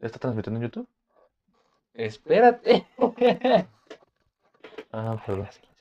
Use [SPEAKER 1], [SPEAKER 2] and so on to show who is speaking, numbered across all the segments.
[SPEAKER 1] ¿Está transmitiendo en YouTube?
[SPEAKER 2] Espérate.
[SPEAKER 1] Ah, perdón.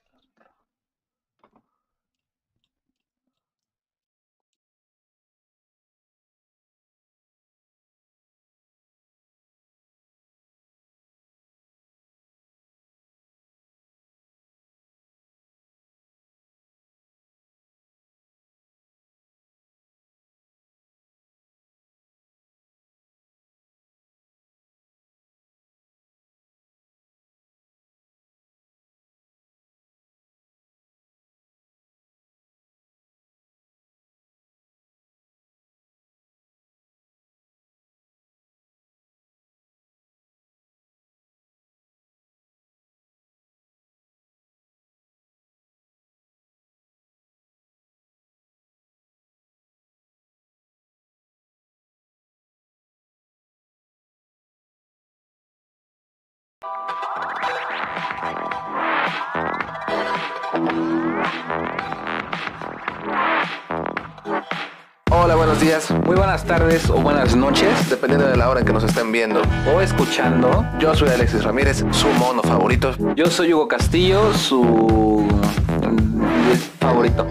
[SPEAKER 3] Hola, buenos días.
[SPEAKER 2] Muy buenas tardes o buenas noches.
[SPEAKER 3] Dependiendo de la hora en que nos estén viendo.
[SPEAKER 2] O escuchando.
[SPEAKER 3] Yo soy Alexis Ramírez, su mono favorito.
[SPEAKER 2] Yo soy Hugo Castillo, su mm, favorito.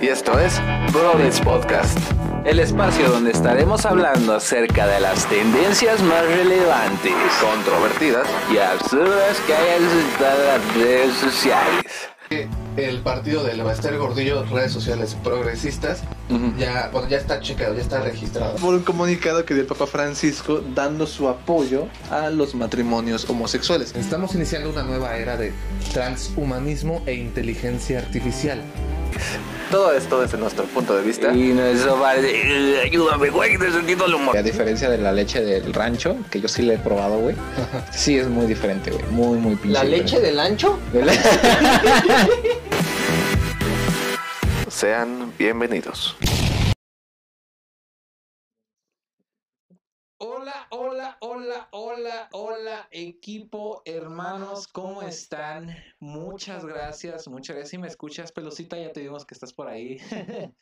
[SPEAKER 3] Y esto es Brothers Podcast.
[SPEAKER 2] El espacio donde estaremos hablando acerca de las tendencias más relevantes
[SPEAKER 3] Controvertidas.
[SPEAKER 2] y absurdas que hay en las redes sociales.
[SPEAKER 3] El partido del Bester Gordillo, redes sociales progresistas, ya, bueno, ya está checado, ya está registrado.
[SPEAKER 4] por un comunicado que dio el Papa Francisco dando su apoyo a los matrimonios homosexuales.
[SPEAKER 5] Estamos iniciando una nueva era de transhumanismo e inteligencia artificial.
[SPEAKER 3] Todo esto desde nuestro punto de vista.
[SPEAKER 2] Y no eso vale. Ayúdame, güey, de sentido del humor.
[SPEAKER 6] A diferencia de la leche del rancho, que yo sí la he probado, güey. Sí es muy diferente, güey. Muy, muy pinche.
[SPEAKER 7] ¿La leche
[SPEAKER 6] diferente.
[SPEAKER 7] del ancho?
[SPEAKER 6] De la-
[SPEAKER 3] Sean bienvenidos.
[SPEAKER 5] Hola, hola, hola, hola, hola, equipo, hermanos, ¿cómo están? Muchas gracias, muchas gracias. Si me escuchas, pelucita, ya te vimos que estás por ahí.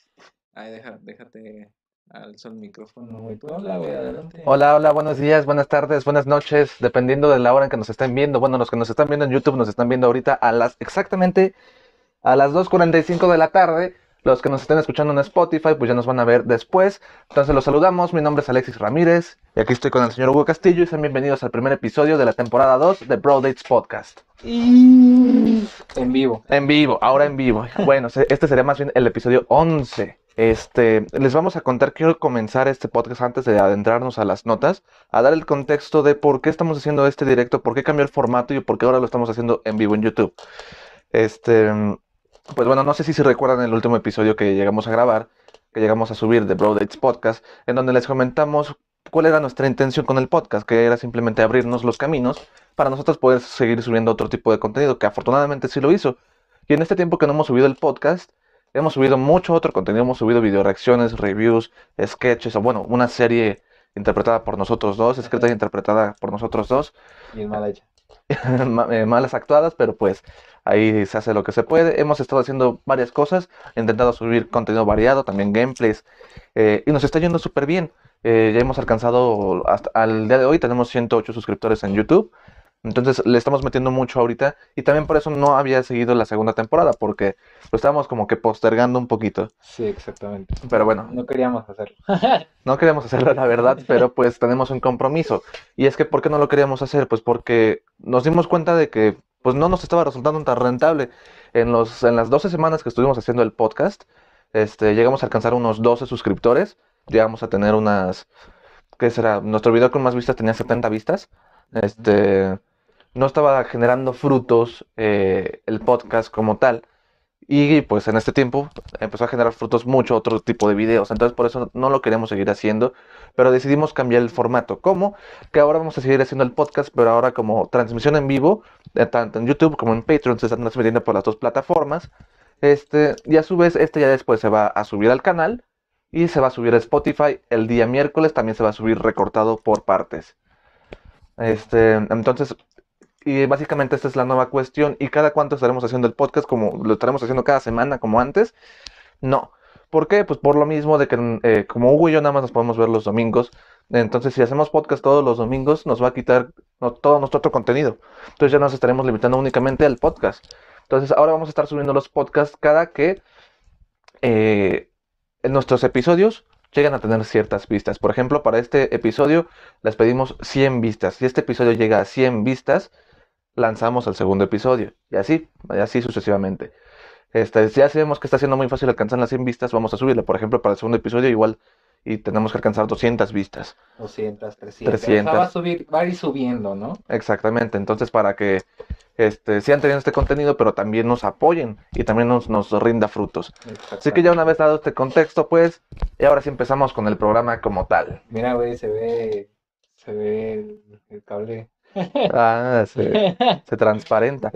[SPEAKER 5] Ay, deja- déjate alzo el micrófono, güey, adelante.
[SPEAKER 1] Hola, hola, buenos días, buenas tardes, buenas noches, dependiendo de la hora en que nos estén viendo. Bueno, los que nos están viendo en YouTube nos están viendo ahorita a las exactamente a las 2.45 de la tarde. Los que nos estén escuchando en Spotify, pues ya nos van a ver después. Entonces los saludamos, mi nombre es Alexis Ramírez y aquí estoy con el señor Hugo Castillo y sean bienvenidos al primer episodio de la temporada 2 de Bro Dates Podcast.
[SPEAKER 2] En vivo.
[SPEAKER 1] En vivo, ahora en vivo. Bueno, este sería más bien el episodio 11. Este, les vamos a contar, quiero comenzar este podcast antes de adentrarnos a las notas, a dar el contexto de por qué estamos haciendo este directo, por qué cambió el formato y por qué ahora lo estamos haciendo en vivo en YouTube. Este, pues bueno, no sé si se recuerdan el último episodio que llegamos a grabar, que llegamos a subir de Bro Dates Podcast, en donde les comentamos cuál era nuestra intención con el podcast, que era simplemente abrirnos los caminos para nosotros poder seguir subiendo otro tipo de contenido, que afortunadamente sí lo hizo. Y en este tiempo que no hemos subido el podcast, hemos subido mucho otro contenido, hemos subido video reacciones, reviews, sketches, o bueno, una serie interpretada por nosotros dos, escrita e interpretada por nosotros dos,
[SPEAKER 6] Y es mala hecha.
[SPEAKER 1] eh, malas actuadas, pero pues ahí se hace lo que se puede. Hemos estado haciendo varias cosas, intentado subir contenido variado, también gameplays, eh, y nos está yendo súper bien. Eh, ya hemos alcanzado, hasta al día de hoy tenemos 108 suscriptores en YouTube. Entonces le estamos metiendo mucho ahorita y también por eso no había seguido la segunda temporada porque lo estábamos como que postergando un poquito.
[SPEAKER 6] Sí, exactamente.
[SPEAKER 1] Pero bueno,
[SPEAKER 6] No queríamos hacerlo.
[SPEAKER 1] no queríamos hacerlo, la verdad, pero pues tenemos un compromiso. Y es que, ¿por qué no lo queríamos hacer? Pues porque nos dimos cuenta de que pues no nos estaba resultando tan rentable. En los, en las 12 semanas que estuvimos haciendo el podcast, este, llegamos a alcanzar unos 12 suscriptores. Llegamos a tener unas, ¿qué será? Nuestro video con más vistas tenía 70 vistas. Este, no estaba generando frutos eh, el podcast como tal. Y pues en este tiempo empezó a generar frutos mucho otro tipo de videos. Entonces por eso no lo queremos seguir haciendo. Pero decidimos cambiar el formato. ¿Cómo? Que ahora vamos a seguir haciendo el podcast, pero ahora como transmisión en vivo, eh, tanto en YouTube como en Patreon se están transmitiendo por las dos plataformas. Este, y a su vez, este ya después se va a subir al canal y se va a subir a Spotify. El día miércoles también se va a subir recortado por partes. Este, entonces, y básicamente esta es la nueva cuestión. ¿Y cada cuánto estaremos haciendo el podcast? Como lo estaremos haciendo cada semana, como antes. No. ¿Por qué? Pues por lo mismo de que eh, como Hugo y yo nada más nos podemos ver los domingos, Entonces, si hacemos podcast todos los domingos, nos va a quitar todo nuestro otro contenido. Entonces ya nos estaremos limitando únicamente al podcast. Entonces, ahora vamos a estar subiendo los podcasts cada que eh, nuestros episodios llegan a tener ciertas vistas. Por ejemplo, para este episodio les pedimos 100 vistas. Si este episodio llega a 100 vistas, lanzamos el segundo episodio. Y así, y así sucesivamente. Este, ya sabemos que está siendo muy fácil alcanzar las 100 vistas, vamos a subirlo. Por ejemplo, para el segundo episodio igual y tenemos que alcanzar 200 vistas.
[SPEAKER 5] 200, 300.
[SPEAKER 1] 300.
[SPEAKER 5] O sea, va a, subir, va a ir subiendo, ¿no?
[SPEAKER 1] Exactamente. Entonces, para que este, sigan teniendo este contenido, pero también nos apoyen y también nos, nos rinda frutos. Así que ya una vez dado este contexto, pues, y ahora sí empezamos con el programa como tal.
[SPEAKER 5] Mira, güey, se ve, se ve el, el cable.
[SPEAKER 1] Ah, se, se transparenta.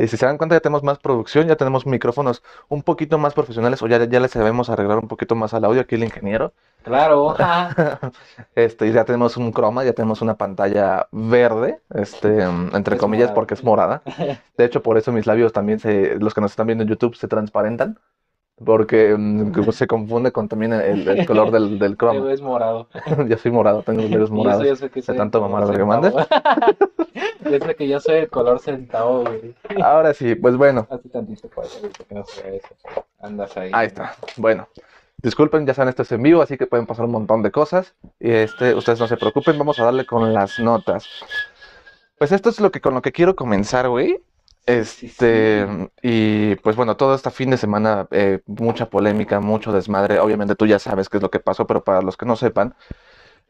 [SPEAKER 1] Y si se dan cuenta, ya tenemos más producción, ya tenemos micrófonos un poquito más profesionales, o ya, ya les sabemos arreglar un poquito más al audio aquí el ingeniero.
[SPEAKER 5] Claro.
[SPEAKER 1] Este, y ya tenemos un croma, ya tenemos una pantalla verde, este, entre
[SPEAKER 5] Es
[SPEAKER 1] comillas,
[SPEAKER 5] morada.
[SPEAKER 1] porque es morada. De hecho, por eso mis labios también se, los que nos están viendo en YouTube se transparentan, porque que se confunde con también el, el color del, del croma.
[SPEAKER 5] ves morado.
[SPEAKER 1] Yo soy morado, tengo los
[SPEAKER 5] eso
[SPEAKER 1] morados.
[SPEAKER 5] yo sé que soy el
[SPEAKER 1] tanto mamar que
[SPEAKER 5] centavo. Yo sé que yo soy el color centavo, güey.
[SPEAKER 1] Ahora sí, pues bueno,
[SPEAKER 5] Hace tantito que no se eso. Andas ahí.
[SPEAKER 1] ahí está. Bueno, disculpen, ya saben, esto es en vivo, así que pueden pasar un montón de cosas. Y este, ustedes no se preocupen, vamos a darle con las notas. Pues esto es lo que con lo que quiero comenzar, güey. Este, y pues bueno, todo este fin de semana, eh, mucha polémica, mucho desmadre. Obviamente tú ya sabes qué es lo que pasó, pero para los que no sepan,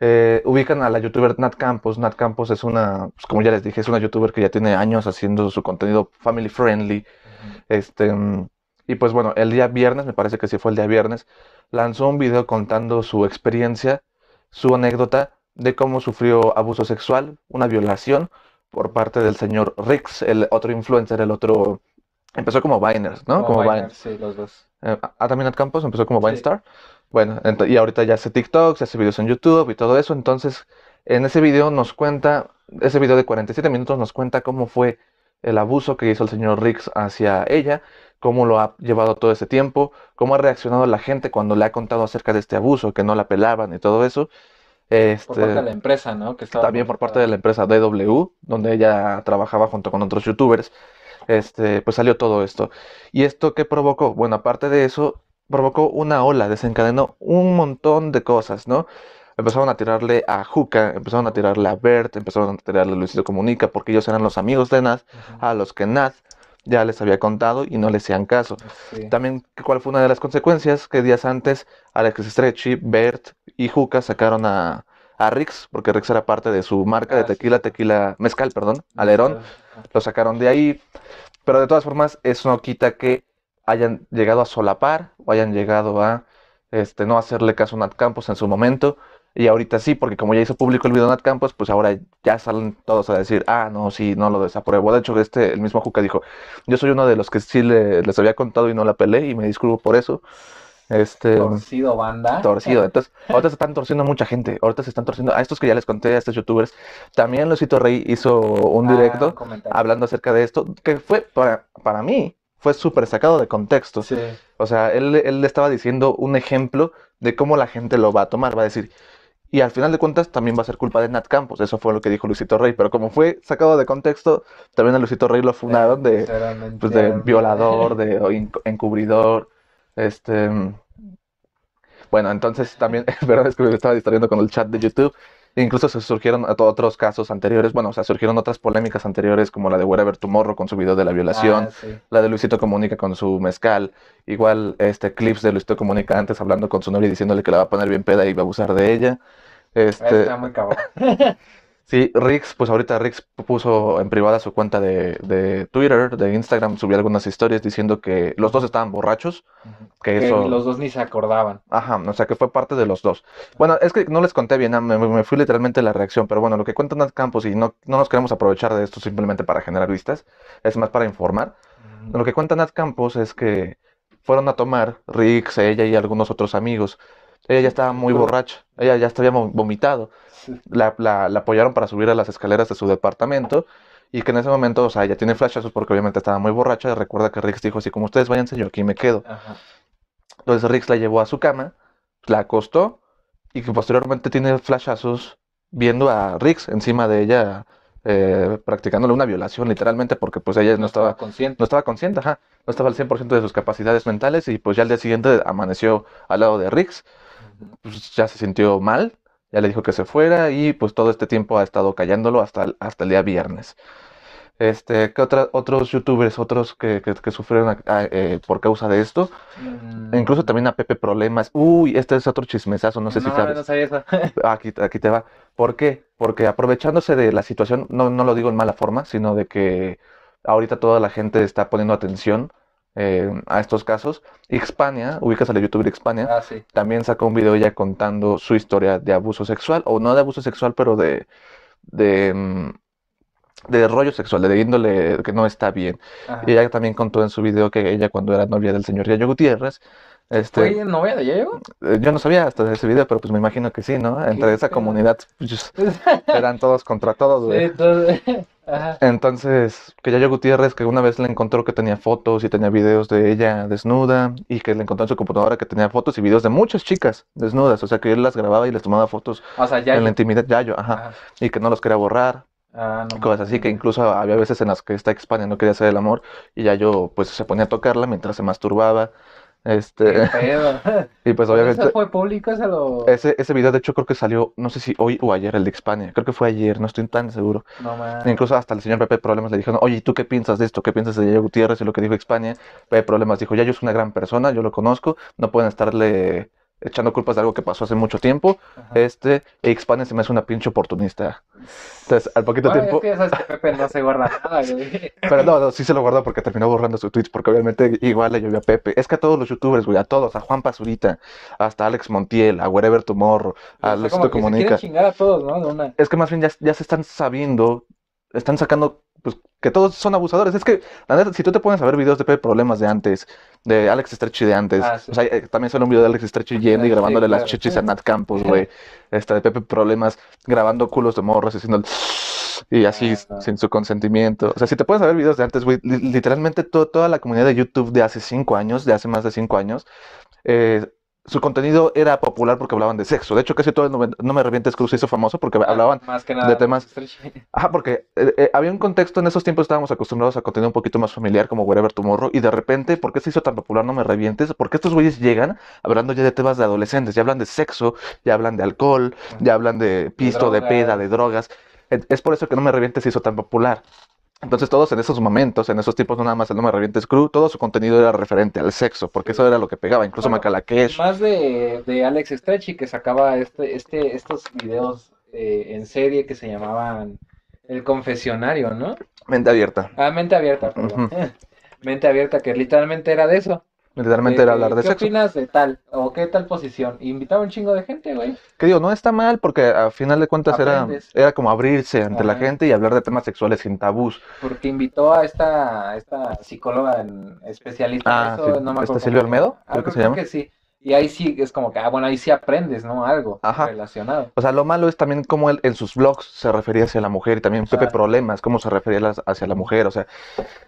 [SPEAKER 1] eh, ubican a la youtuber Nat Campos. Nat Campos es una, pues como ya les dije, es una youtuber que ya tiene años haciendo su contenido family friendly. Este, mm, y pues bueno, el día viernes, me parece que sí fue el día viernes, lanzó un video contando su experiencia, su anécdota de cómo sufrió abuso sexual, una violación por parte del señor Rix, el otro influencer, el otro... Empezó como Viners, ¿no? Como Vine.
[SPEAKER 5] Sí, los dos.
[SPEAKER 1] Eh, ah, también Campos empezó como
[SPEAKER 5] Sí.
[SPEAKER 1] Vinestar. Bueno, ento- y ahorita ya hace TikToks, hace videos en YouTube y todo eso. Entonces, en ese video nos cuenta, ese video de 47 minutos nos cuenta cómo fue el abuso que hizo el señor Rix hacia ella, cómo lo ha llevado todo ese tiempo, cómo ha reaccionado la gente cuando le ha contado acerca de este abuso, que no la pelaban y todo eso.
[SPEAKER 5] Por
[SPEAKER 1] Este,
[SPEAKER 5] parte de la empresa, ¿no? Que
[SPEAKER 1] también por parte de la empresa DW, donde ella trabajaba junto con otros youtubers, este, pues salió todo esto. ¿Y esto qué provocó? Bueno, aparte de eso, provocó una ola, desencadenó un montón de cosas, ¿no? Empezaron a tirarle a Juca, empezaron a tirarle a Bert, empezaron a tirarle a Luisito Comunica, porque ellos eran los amigos de
[SPEAKER 5] Ujú.
[SPEAKER 1] a los que Nat ya les había contado y no les hacían caso.
[SPEAKER 5] Sí.
[SPEAKER 1] También, ¿cuál fue una de las consecuencias? Que días antes Alex Stretchy, Bert y Juca sacaron a, a Rix, porque Rix era parte de su marca de
[SPEAKER 5] sí.
[SPEAKER 1] tequila, tequila, mezcal, perdón, Alerón, lo sacaron de ahí. Pero de todas formas, eso no quita que hayan llegado a solapar o hayan llegado a este, no hacerle caso a Nat Campos en su momento. Y ahorita sí, porque como ya hizo público el video de Nat Campos, pues ahora ya salen todos a decir, ah, no, sí, no lo desapruebo. De hecho, este, el mismo Juca dijo, yo soy uno de los que sí le- les había contado y no la pelé y me disculpo por eso. Este,
[SPEAKER 5] Torcido banda.
[SPEAKER 1] torcido. Entonces, ahorita se están torciendo mucha gente. Ahorita se están torciendo a estos que ya les conté, a estos youtubers. También Luisito Rey hizo un
[SPEAKER 5] Ah,
[SPEAKER 1] directo hablando acerca de esto, que fue para, para mí, fue súper sacado de contexto.
[SPEAKER 5] Sí.
[SPEAKER 1] O sea, él, él le estaba diciendo un ejemplo de cómo la gente lo va a tomar. Va a decir, y al final de cuentas también va a ser culpa de Nat Campos. Eso fue lo que dijo Luisito Rey. Pero como fue sacado de contexto, también a Luisito Rey lo funaron de, pues, de violador, de encubridor. Este. Bueno, entonces también, perdón, es que me estaba distrayendo con el chat de YouTube. Incluso se surgieron otros casos anteriores, bueno, o sea, surgieron otras polémicas anteriores, como la de Wherever Tomorrow con su video de la violación,
[SPEAKER 5] Ah, sí.
[SPEAKER 1] la de Luisito Comunica con su mezcal, igual este clips de Luisito Comunica antes hablando con su novia y diciéndole que la va a poner bien peda y va a abusar de ella. Este,
[SPEAKER 5] Está muy cabrón.
[SPEAKER 1] Sí, Rix, pues ahorita Rix puso en privada su cuenta de, de Twitter, de Instagram, subió algunas historias diciendo que los dos estaban borrachos, que
[SPEAKER 5] Que
[SPEAKER 1] eso,
[SPEAKER 5] los dos ni se acordaban.
[SPEAKER 1] ajá, o sea que fue parte de los dos. Bueno, es que no les conté bien, ah, me, me fui literalmente la reacción, pero bueno, lo que cuenta Nat Campos y no, no nos queremos aprovechar de esto simplemente para generar vistas, es más para informar. Lo que cuenta Nat Campos es que fueron a tomar Rix, ella y algunos otros amigos. Ella ya estaba muy borracha, ella ya estaba vo- vomitado. La, la- la apoyaron para subir a las escaleras de su departamento y que en ese momento, o sea, ella tiene flashazos porque obviamente estaba muy borracha y recuerda que Rix dijo así como ustedes váyanse, yo aquí me quedo.
[SPEAKER 5] Ajá.
[SPEAKER 1] Entonces Rix la llevó a su cama, la acostó y que posteriormente tiene flashazos viendo a Riggs encima de ella eh, practicándole una violación literalmente porque pues ella no, estaba
[SPEAKER 6] consciente.
[SPEAKER 1] no estaba consciente, ajá, no estaba al 100% de sus capacidades mentales y pues ya al día siguiente amaneció al lado de Riggs, pues ya se sintió mal, ya le dijo que se fuera y pues todo este tiempo ha estado callándolo hasta el, hasta el día viernes. Este, ¿qué otra- otros youtubers, otros que, que, que sufrieron a- a- eh, por causa de esto?
[SPEAKER 6] Mm,
[SPEAKER 1] Incluso también a Pepe Problemas. Uy, este es otro chismesazo, no sé si
[SPEAKER 6] no,
[SPEAKER 1] sabes.
[SPEAKER 6] no sabía eso.
[SPEAKER 1] Aquí, aquí te va. ¿Por qué? Porque aprovechándose de la situación, no, no lo digo en mala forma, sino de que ahorita toda la gente está poniendo atención eh, a estos casos. Xpania, ubicas al youtuber Xpania,
[SPEAKER 6] Ah, sí.
[SPEAKER 1] también sacó un video ella contando su historia de abuso sexual, o no de abuso sexual, pero de, de, mm, de rollo sexual, de índole que no está bien.
[SPEAKER 6] Ajá.
[SPEAKER 1] Y ella también contó en su video que ella cuando era novia del señor Yayo Gutiérrez, este,
[SPEAKER 6] ¿Fue novia de Yayo?
[SPEAKER 1] eh, Yo no sabía hasta ese video, pero pues me imagino que sí, ¿no? Entre esa comunidad pues, eran todos contra todos, güey.
[SPEAKER 6] Entonces, ajá.
[SPEAKER 1] Entonces, que Yayo Gutiérrez, que una vez le encontró que tenía fotos y tenía videos de ella desnuda, y que le encontró en su computadora que tenía fotos y videos de muchas chicas desnudas, o sea, que él las grababa y les tomaba fotos
[SPEAKER 6] O sea,
[SPEAKER 1] en la intimidad, Yayo, ajá,
[SPEAKER 6] Ajá.
[SPEAKER 1] y que no los quería borrar,
[SPEAKER 6] Ah, no
[SPEAKER 1] cosas así, que incluso había veces en las que esta España no quería hacer el amor, y Yayo pues se ponía a tocarla mientras se masturbaba, este, y pues
[SPEAKER 6] ¿Eso
[SPEAKER 1] obviamente...
[SPEAKER 6] fue público? ¿Eso lo...?
[SPEAKER 1] Ese, ese video, de hecho, creo que salió, no sé si hoy o ayer, el de Hispania. Creo que fue ayer, no estoy tan seguro.
[SPEAKER 6] No mames.
[SPEAKER 1] Incluso hasta el señor Pepe Problemas le dijeron, oye, ¿y tú qué piensas de esto? ¿Qué piensas de Yayo Gutiérrez y lo que dijo Hispania? Pepe Problemas dijo, Yayo es una gran persona, yo lo conozco, no pueden estarle echando culpas de algo que pasó hace mucho tiempo.
[SPEAKER 6] Ajá.
[SPEAKER 1] Este, e Hispania se me hace una pinche oportunista. Entonces, al poquito tiempo,
[SPEAKER 6] es que ya sabes que Pepe no se guarda nada, güey.
[SPEAKER 1] pero no, no, sí se lo guardó porque terminó borrando sus tweets, porque obviamente igual le llovió a Pepe. Es que a todos los youtubers, güey, a todos, a Juan Pazurita, hasta Alex Montiel, a Wherever Tomorrow, a Luisito
[SPEAKER 6] se
[SPEAKER 1] Comunica.
[SPEAKER 6] chingar a todos, ¿no? De una...
[SPEAKER 1] Es que más bien ya, ya se están sabiendo, están sacando, pues, que todos son abusadores. Es que, la neta, si tú te pones a ver videos de Pepe Problemas de antes, de Alex Stretchy de antes,
[SPEAKER 6] Ah, sí.
[SPEAKER 1] o sea, eh, también sale un video de Alex Stretchy yendo y
[SPEAKER 6] Sí,
[SPEAKER 1] grabándole las chichis a Nat Campos, güey. Este, de Pepe Problemas grabando culos de morros, haciendo el y así,
[SPEAKER 6] Ah.
[SPEAKER 1] sin su consentimiento. O sea, si te a ver videos de antes, güey, li- literalmente to- toda la comunidad de YouTube de hace cinco años, de hace más de cinco años, eh, su contenido era popular porque hablaban de sexo. De hecho, casi todo el No Me Revientes Cruz se hizo famoso porque hablaban
[SPEAKER 6] Más que nada
[SPEAKER 1] de temas-. Ajá, porque eh, eh, había un contexto, en esos tiempos estábamos acostumbrados a contenido un poquito más familiar, como Wherever Tomorrow, y de repente, ¿por qué se hizo tan popular No Me Revientes? Porque estos güeyes llegan hablando ya de temas de adolescentes, ya hablan de sexo, ya hablan de alcohol, ya hablan de pisto, de,
[SPEAKER 6] drogas.
[SPEAKER 1] peda, de drogas. Es es por eso que No Me Revientes se hizo tan popular. Entonces todos en esos momentos, en esos tiempos, no nada más el No Me Revientes Crew, todo su contenido era referente al sexo, porque eso era lo que pegaba, incluso
[SPEAKER 6] Bueno,
[SPEAKER 1] Macalakesh.
[SPEAKER 6] Más de, de Alex Stretchy que sacaba este, este, estos videos eh, en serie que se llamaban El Confesionario, ¿no?
[SPEAKER 1] Mente abierta.
[SPEAKER 6] Ah, Mente Abierta, perdón. Mente Abierta, que literalmente era de eso.
[SPEAKER 1] Literalmente era hablar de
[SPEAKER 6] ¿Qué
[SPEAKER 1] sexo.
[SPEAKER 6] opinas de tal? ¿O qué tal posición? Invitaba un chingo de gente, güey.
[SPEAKER 1] Que digo, no está mal porque a final de cuentas era,
[SPEAKER 6] Aprendes.
[SPEAKER 1] era como abrirse ante la
[SPEAKER 6] Ajá.
[SPEAKER 1] gente y hablar de temas sexuales sin tabús.
[SPEAKER 6] Porque invitó a esta, esta psicóloga en, especialista
[SPEAKER 1] Ah,
[SPEAKER 6] en eso,
[SPEAKER 1] sí.
[SPEAKER 6] no me acuerdo
[SPEAKER 1] ¿Esta
[SPEAKER 6] cómo
[SPEAKER 1] Silvia
[SPEAKER 6] se.
[SPEAKER 1] Olmedo? Creo
[SPEAKER 6] Algo
[SPEAKER 1] que se
[SPEAKER 6] creo
[SPEAKER 1] llama.
[SPEAKER 6] que sí. Y ahí sí es como que, ah, bueno, ahí sí aprendes, ¿no? Algo
[SPEAKER 1] Ajá.
[SPEAKER 6] relacionado.
[SPEAKER 1] O sea, lo malo es también cómo él en sus vlogs se refería hacia la mujer y también Pepe. Problemas, cómo se refería las- hacia la mujer. O sea,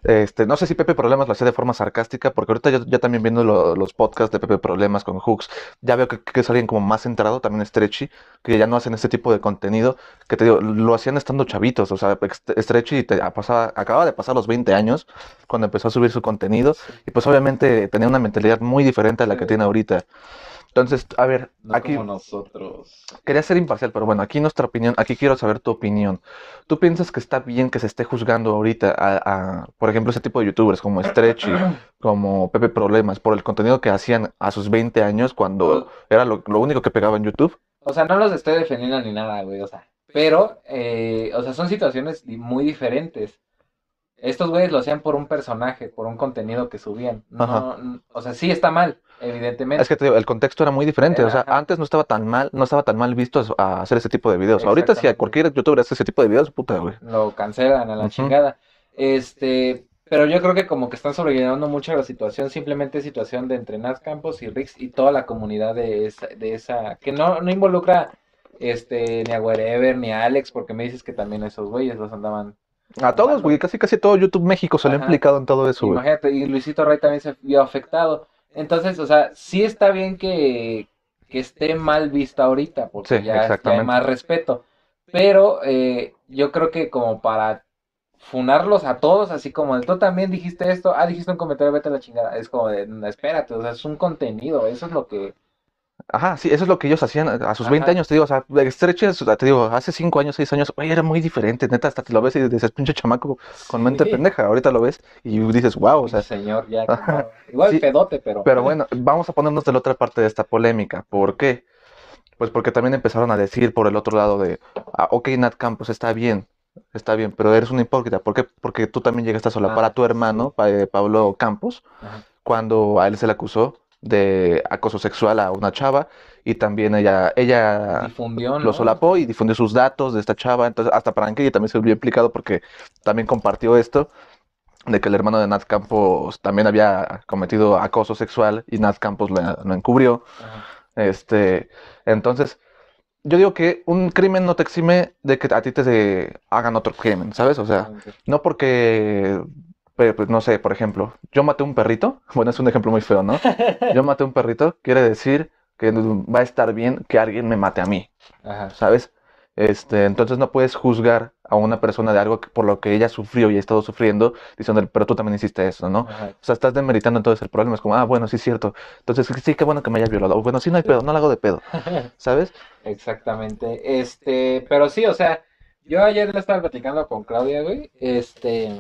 [SPEAKER 1] este, no sé si Pepe Problemas lo hacía de forma sarcástica, porque ahorita yo ya también viendo lo- los podcasts de Pepe Problemas con Hooks, ya veo que, que es alguien como más centrado, también Stretchy, que ya no hacen este tipo de contenido, que te digo, lo hacían estando chavitos. O sea, Stretchy te- pasaba, acaba de pasar los 20 años cuando empezó a subir su contenido y pues obviamente tenía una mentalidad muy diferente a la que
[SPEAKER 6] Sí.
[SPEAKER 1] tiene ahorita. Entonces, a ver,
[SPEAKER 6] No
[SPEAKER 1] aquí...
[SPEAKER 6] como nosotros.
[SPEAKER 1] Quería ser imparcial, pero bueno, aquí nuestra opinión, aquí quiero saber tu opinión. ¿Tú piensas que está bien que se esté juzgando ahorita a, a, por ejemplo, ese tipo de youtubers como Stretchy, como Pepe Problemas, por el contenido que hacían a sus 20 años cuando era lo, lo único que pegaba en YouTube?
[SPEAKER 6] O sea, no los estoy defendiendo ni nada, güey. O sea, pero, eh, o sea, son situaciones muy diferentes. Estos güeyes lo hacían por un personaje, por un contenido que subían. No,
[SPEAKER 1] Ajá.
[SPEAKER 6] n- o sea, sí está mal, evidentemente.
[SPEAKER 1] Es que te digo, el contexto era muy diferente, o sea,
[SPEAKER 6] Ajá.
[SPEAKER 1] antes no estaba tan mal, no estaba tan mal visto a, hacer ese tipo de videos. Ahorita si a cualquier youtuber hace ese tipo de videos, puta, güey.
[SPEAKER 6] Lo cancelan a la chingada. Este, pero yo creo que como que están sobrellevando mucho la situación, simplemente es situación de entre Nat Campos y Rix y toda la comunidad de esa, de esa que no, no involucra este ni a Wherever ni a Alex, porque me dices que también esos güeyes los andaban
[SPEAKER 1] A todos, güey, casi casi todo YouTube México se le ha implicado en todo eso, güey.
[SPEAKER 6] Imagínate, y Luisito Rey también se vio afectado. Entonces, o sea, sí está bien que, que esté mal vista ahorita, porque
[SPEAKER 1] Sí,
[SPEAKER 6] ya, ya hay más respeto. Pero eh, yo creo que como para funarlos a todos, así como tú también dijiste esto, ah, dijiste un comentario, vete a la chingada. Es como de, "No, espérate, o sea, es un contenido, eso es lo que...
[SPEAKER 1] Ajá, sí, eso es lo que ellos hacían a sus 20
[SPEAKER 6] Ajá.
[SPEAKER 1] años, te digo, o sea, Stretch, te digo, hace 5 años, 6 años, oye, era muy diferente, neta, hasta te lo ves y dices, pinche chamaco con mente pendeja, ahorita lo ves y dices, wow, o sea,
[SPEAKER 6] señor, ya, como- igual
[SPEAKER 1] Sí,
[SPEAKER 6] pedote, pero...
[SPEAKER 1] pero bueno, vamos a ponernos de la otra parte de esta polémica, ¿por qué? Pues porque también empezaron a decir por el otro lado de, ah, ok, Nat Campos, está bien, está bien, pero eres un hipócrita, ¿por qué? Porque tú también llegaste a solapar
[SPEAKER 6] Ah,
[SPEAKER 1] a tu hermano, eh, Pablo Campos,
[SPEAKER 6] Ajá.
[SPEAKER 1] cuando a él se le acusó de acoso sexual a una chava y también ella, ella
[SPEAKER 6] difundió,
[SPEAKER 1] lo
[SPEAKER 6] ¿no?
[SPEAKER 1] solapó y difundió sus datos de esta chava. Entonces, hasta Paranquilla también se vio implicado porque también compartió esto de que el hermano de Nat Campos también había cometido acoso sexual y Nat Campos lo, lo encubrió.
[SPEAKER 6] Ajá.
[SPEAKER 1] Este, entonces, yo digo que un crimen no te exime de que a ti te se hagan otro crimen, ¿sabes? O sea, no porque, pues, no sé, por ejemplo, yo maté un perrito, bueno, es un ejemplo muy feo, ¿no? Yo maté un perrito, quiere decir que va a estar bien que alguien me mate a mí,
[SPEAKER 6] Ajá.
[SPEAKER 1] ¿sabes? Este, entonces no puedes juzgar a una persona de algo que- por lo que ella sufrió y ha estado sufriendo, diciendo, pero tú también hiciste eso, ¿no?
[SPEAKER 6] Ajá.
[SPEAKER 1] O sea, estás demeritando entonces el problema, es como, ah, bueno, sí es cierto. Entonces, sí, qué bueno que me hayas violado. O, Bueno, sí, no hay pedo, no lo hago de pedo, ¿sabes?
[SPEAKER 6] Exactamente. Este, pero sí, o sea, yo ayer le estaba platicando con Claudia, güey. Este,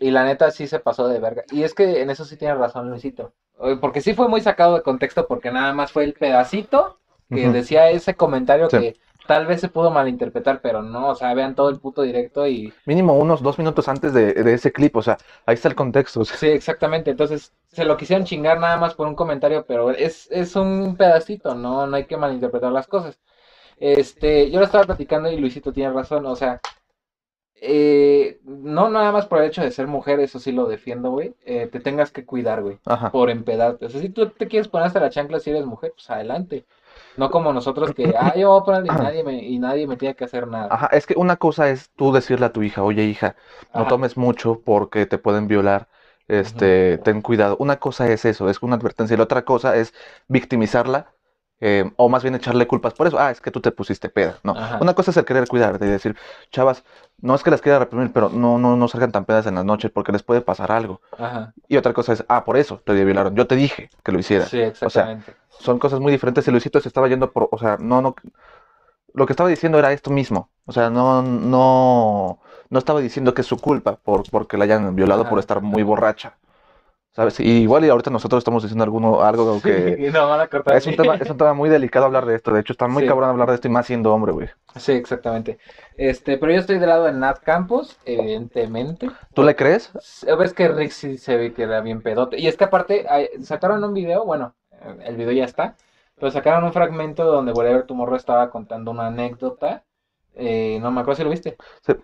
[SPEAKER 6] y la neta sí se pasó de verga. Y es que en eso sí tiene razón Luisito. Porque sí fue muy sacado de contexto, porque nada más fue el pedacito que decía ese comentario
[SPEAKER 1] Sí.
[SPEAKER 6] que tal vez se pudo malinterpretar, pero no, o sea, vean todo el puto directo y.
[SPEAKER 1] Mínimo unos dos minutos antes de, de ese clip, o sea, ahí está el contexto. o sea,
[SPEAKER 6] Sí, exactamente. Entonces, se lo quisieron chingar nada más por un comentario, pero es, es un pedacito, no, no hay que malinterpretar las cosas. Este, yo lo estaba platicando y Luisito tiene razón, o sea, eh, no nada más por el hecho de ser mujer, eso sí lo defiendo, güey, eh, te tengas que cuidar, güey,
[SPEAKER 1] Ajá.
[SPEAKER 6] por empedarte. O sea, si tú te quieres poner hasta la chancla si eres mujer, pues adelante. No como nosotros que, ah, yo voy a poner y nadie me, y nadie me tiene que hacer nada.
[SPEAKER 1] Ajá, es que una cosa es tú decirle a tu hija, oye hija, no
[SPEAKER 6] Ajá.
[SPEAKER 1] tomes mucho porque te pueden violar, este, ten cuidado. Una cosa es eso, es una advertencia, y la otra cosa es victimizarla, eh, o más bien echarle culpas por eso. Ah, es que tú te pusiste peda. No,
[SPEAKER 6] Ajá.
[SPEAKER 1] una cosa es el querer cuidar, de decir, chavas, no es que las quiera reprimir, pero no, no, no salgan tan pedas en las noches porque les puede pasar algo.
[SPEAKER 6] Ajá.
[SPEAKER 1] Y otra cosa es, ah, por eso te violaron, yo te dije que lo hicieras.
[SPEAKER 6] Sí, exactamente.
[SPEAKER 1] son cosas muy diferentes. Y Luisito se estaba yendo por, o sea, no, no, lo que estaba diciendo era esto mismo. O sea, no, no, no estaba diciendo que es su culpa por, porque la hayan violado por estar muy borracha. ¿Sabes? Y igual y ahorita nosotros estamos diciendo alguno, algo que
[SPEAKER 6] Sí, no, van a cortar
[SPEAKER 1] es un tema, es un tema muy delicado hablar de esto. De hecho, está muy
[SPEAKER 6] Sí.
[SPEAKER 1] cabrón hablar de esto y más siendo hombre, güey.
[SPEAKER 6] Sí, exactamente. Este, pero yo estoy del lado de Nat Campos, evidentemente.
[SPEAKER 1] ¿Tú le crees?
[SPEAKER 6] Ves que Rick sí se ve que era bien pedote. Y es que aparte, sacaron un video, bueno, eh, el video ya está, pero sacaron un fragmento donde Whatever Tomorrow estaba contando una anécdota. Eh, no me acuerdo si lo viste.
[SPEAKER 1] Sí.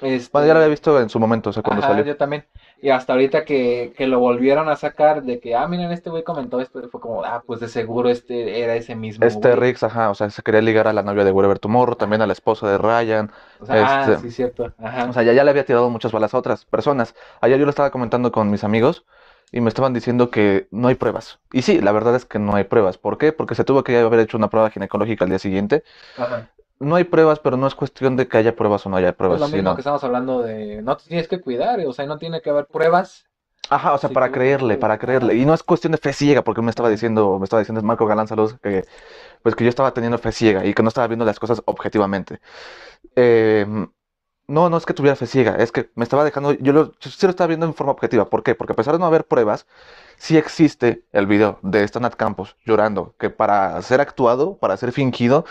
[SPEAKER 6] Este,
[SPEAKER 1] Bueno, ya lo había visto en su momento, o sea, cuando
[SPEAKER 6] Ajá,
[SPEAKER 1] salió.
[SPEAKER 6] yo también. Y hasta ahorita que, que lo volvieron a sacar de que, ah, miren, este güey comentó esto, fue como, ah, pues de seguro este era ese mismo
[SPEAKER 1] Este
[SPEAKER 6] güey.
[SPEAKER 1] Riggs, ajá, o sea, se quería ligar a la novia de Wherever Tomorrow, también a la esposa de Ryan.
[SPEAKER 6] O sea, ah,
[SPEAKER 1] este-
[SPEAKER 6] sí, cierto. Ajá.
[SPEAKER 1] O sea, ya, ya le había tirado muchas balas a otras personas. Ayer yo lo estaba comentando con mis amigos y me estaban diciendo que no hay pruebas. Y sí, la verdad es que no hay pruebas. ¿Por qué? Porque se tuvo que haber hecho una prueba ginecológica al día siguiente.
[SPEAKER 6] Ajá.
[SPEAKER 1] No hay pruebas, pero no es cuestión de que haya pruebas o no haya
[SPEAKER 6] Es
[SPEAKER 1] pruebas,
[SPEAKER 6] lo mismo
[SPEAKER 1] sino...
[SPEAKER 6] que estamos hablando de, no te tienes que cuidar, o sea, no tiene que haber pruebas.
[SPEAKER 1] Ajá, o sea, para
[SPEAKER 6] tú-
[SPEAKER 1] creerle, para creerle. Y no es cuestión de fe ciega, porque me estaba diciendo, me estaba diciendo Marco Galán, saludos, que pues que yo estaba teniendo fe ciega y que no estaba viendo las cosas objetivamente. Eh, no, no es que tuviera fe ciega, es que me estaba dejando, yo lo, yo sí lo estaba viendo en forma objetiva. ¿Por qué? Porque a pesar de no haber pruebas, sí existe el video de esta Nat Campos llorando, que para ser actuado, para ser fingido,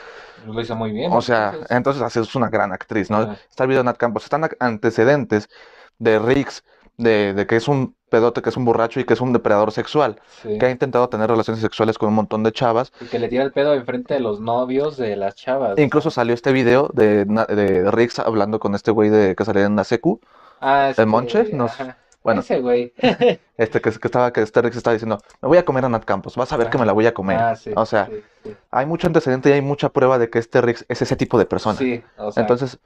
[SPEAKER 6] Lo hizo muy bien.
[SPEAKER 1] o sea,
[SPEAKER 6] entonces.
[SPEAKER 1] es una gran actriz, ¿no? Está el video de Nat Campos, están antecedentes de Riggs, de, de que es un pedote, que es un borracho y que es un depredador sexual,
[SPEAKER 6] Sí.
[SPEAKER 1] que ha intentado tener relaciones sexuales con un montón de chavas.
[SPEAKER 6] Y que le tira el pedo enfrente de los novios de las chavas.
[SPEAKER 1] E incluso salió este video de, de Riggs hablando con este güey de que salía en la secu.
[SPEAKER 6] Ah, este,
[SPEAKER 1] ¿El Monche? Nos-
[SPEAKER 6] ajá.
[SPEAKER 1] Bueno.
[SPEAKER 6] Ese güey.
[SPEAKER 1] Este que, que estaba, que Riggs estaba diciendo, me voy a comer a Nat Campos, vas a ver que me la voy a comer.
[SPEAKER 6] Ah, sí,
[SPEAKER 1] o sea,
[SPEAKER 6] sí, sí.
[SPEAKER 1] hay mucho antecedente y hay mucha prueba de que este es ese tipo de persona.
[SPEAKER 6] Sí, o sea,
[SPEAKER 1] Entonces,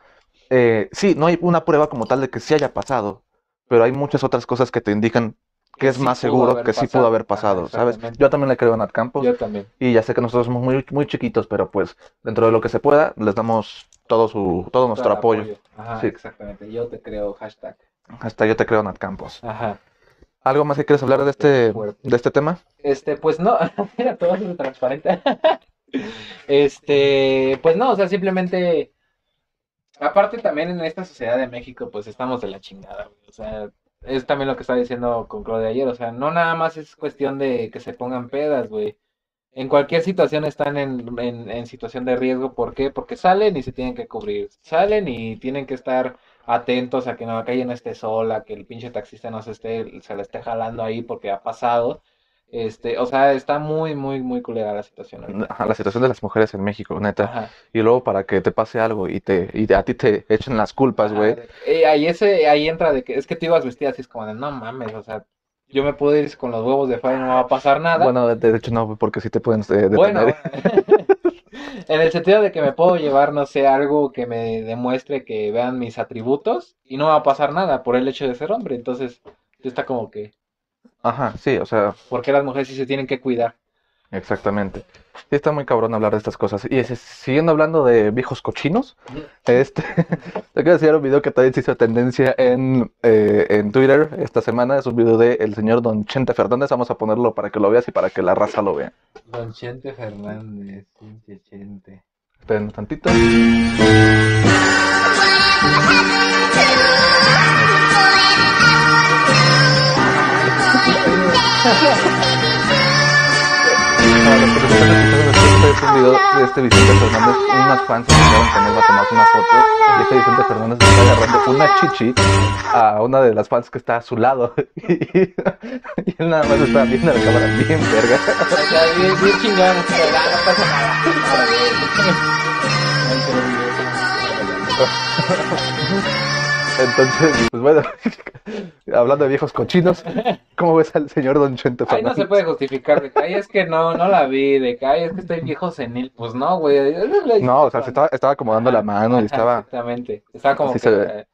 [SPEAKER 1] eh, sí, no hay una prueba como tal de que sí haya pasado, pero hay muchas otras cosas que te indican que es
[SPEAKER 6] sí
[SPEAKER 1] más seguro que sí pudo haber pasado, ¿sabes? Yo también le creo a Nat Campos
[SPEAKER 6] Yo también.
[SPEAKER 1] y ya sé que nosotros somos muy, muy chiquitos, pero pues dentro de lo que se pueda, les damos todo su, todo nuestro
[SPEAKER 6] Todo
[SPEAKER 1] apoyo.
[SPEAKER 6] Ajá,
[SPEAKER 1] Sí.
[SPEAKER 6] exactamente. Yo te creo, hashtag.
[SPEAKER 1] Hasta yo te creo, Nat Campos.
[SPEAKER 6] Ajá.
[SPEAKER 1] ¿Algo más que quieres hablar de este, de este tema?
[SPEAKER 6] Este, pues no, era todo eso transparente. Este, pues no, o sea, simplemente, aparte también en esta sociedad de México, pues estamos de la chingada, güey. O sea, es también lo que estaba diciendo con Claudia ayer, o sea, no nada más es cuestión de que se pongan pedas, güey. En cualquier situación están en, en, en situación de riesgo, ¿por qué? Porque salen y se tienen que cubrir, salen y tienen que estar atentos a que no, la calle no esté sola, que el pinche taxista no se esté, se la esté jalando ahí porque ha pasado. Este, o sea, está muy, muy, muy culera la situación.
[SPEAKER 1] Ajá, la situación de las mujeres en México, neta.
[SPEAKER 6] Ajá.
[SPEAKER 1] Y luego para que te pase algo y te y a ti te echen las culpas, güey.
[SPEAKER 6] eh, ahí ese, ahí entra de que es que tú ibas vestida así, es como de no mames, o sea, yo me puedo ir con los huevos de fuera y no va a pasar nada.
[SPEAKER 1] Bueno, de, de hecho no, porque sí te pueden eh,
[SPEAKER 6] Bueno,
[SPEAKER 1] detener.
[SPEAKER 6] en el sentido de que me puedo llevar, no sé, algo que me demuestre que vean mis atributos y no va a pasar nada por el hecho de ser hombre. Entonces, está como que,
[SPEAKER 1] Ajá, sí, o sea,
[SPEAKER 6] ¿por qué las mujeres sí se tienen que cuidar?
[SPEAKER 1] Exactamente. Sí está muy cabrón hablar de estas cosas. Y ese- siguiendo hablando de viejos cochinos, este, te quiero enseñar un video que también se hizo tendencia en, eh, en Twitter esta semana. Es un video de el señor Don Chente Fernández. Vamos a ponerlo para que lo veas y para que la raza lo vea.
[SPEAKER 6] Don Chente Fernández, pinche Chente.
[SPEAKER 1] Esperen un tantito. Para los que escuchando este de este Vicente Fernández. Unas fans se quedaron con él va a tomarse una foto. Y este Vicente Fernández le está agarrando una chichi a una de las fans que está a su lado. Y, él nada más está viendo la cámara bien verga.
[SPEAKER 6] O sea, bien, bien chingón, pero nada, no pasa nada. Ahora bien. Ahí.
[SPEAKER 1] Entonces, pues bueno, hablando de viejos cochinos, ¿cómo ves al señor Don Chente
[SPEAKER 6] Ay, no se puede justificar de que, ay, es que no, no la vi, de que, ay, es que estoy viejo senil. Pues no, güey.
[SPEAKER 1] No, o sea, se estaba, estaba acomodando la mano y estaba...
[SPEAKER 6] Exactamente. Estaba como que.
[SPEAKER 1] se ve.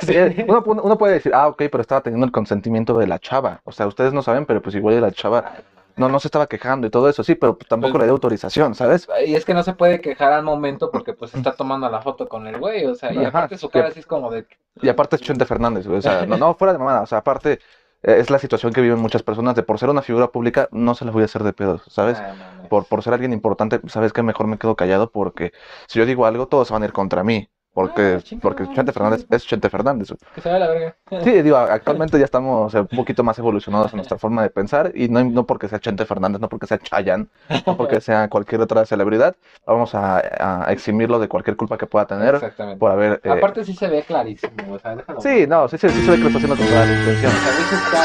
[SPEAKER 1] Sí, uno, uno- uno puede decir, ah, ok, pero estaba teniendo el consentimiento de la chava. O sea, ustedes no saben, pero pues igual la chava no, no se estaba quejando y todo eso, sí, pero pues tampoco
[SPEAKER 6] Pues-
[SPEAKER 1] le dio autorización, ¿sabes?
[SPEAKER 6] Y es que no se puede quejar al momento porque pues está tomando la foto con el güey, o sea, y
[SPEAKER 1] Ajá,
[SPEAKER 6] aparte su cara
[SPEAKER 1] sí.
[SPEAKER 6] así es como de...
[SPEAKER 1] Y aparte es Chente Fernández, güey, o sea, no, no, fuera de mamada, o sea, aparte eh, es la situación que viven muchas personas de por ser una figura pública, no se les voy a hacer de pedos, ¿sabes?
[SPEAKER 6] Ah, no, no.
[SPEAKER 1] Por, por ser alguien importante, ¿sabes qué? Mejor me quedo callado porque si yo digo algo, todos van a ir contra mí. Porque,
[SPEAKER 6] Ah,
[SPEAKER 1] porque Chente Fernández es Chente Fernández.
[SPEAKER 6] Que se vaya la verga.
[SPEAKER 1] Sí, digo, actualmente ya estamos un poquito más evolucionados en nuestra forma de pensar y no, no porque sea Chente Fernández, no porque sea Chayanne, no porque sea cualquier otra celebridad, vamos a, a eximirlo de cualquier culpa que pueda tener
[SPEAKER 6] Exactamente.
[SPEAKER 1] por haber... eh,
[SPEAKER 6] Aparte sí se ve clarísimo, o sea, déjalo.
[SPEAKER 1] Sí, no, sí, sí, sí se ve que lo está haciendo con toda la intención.
[SPEAKER 6] O sea, dice está...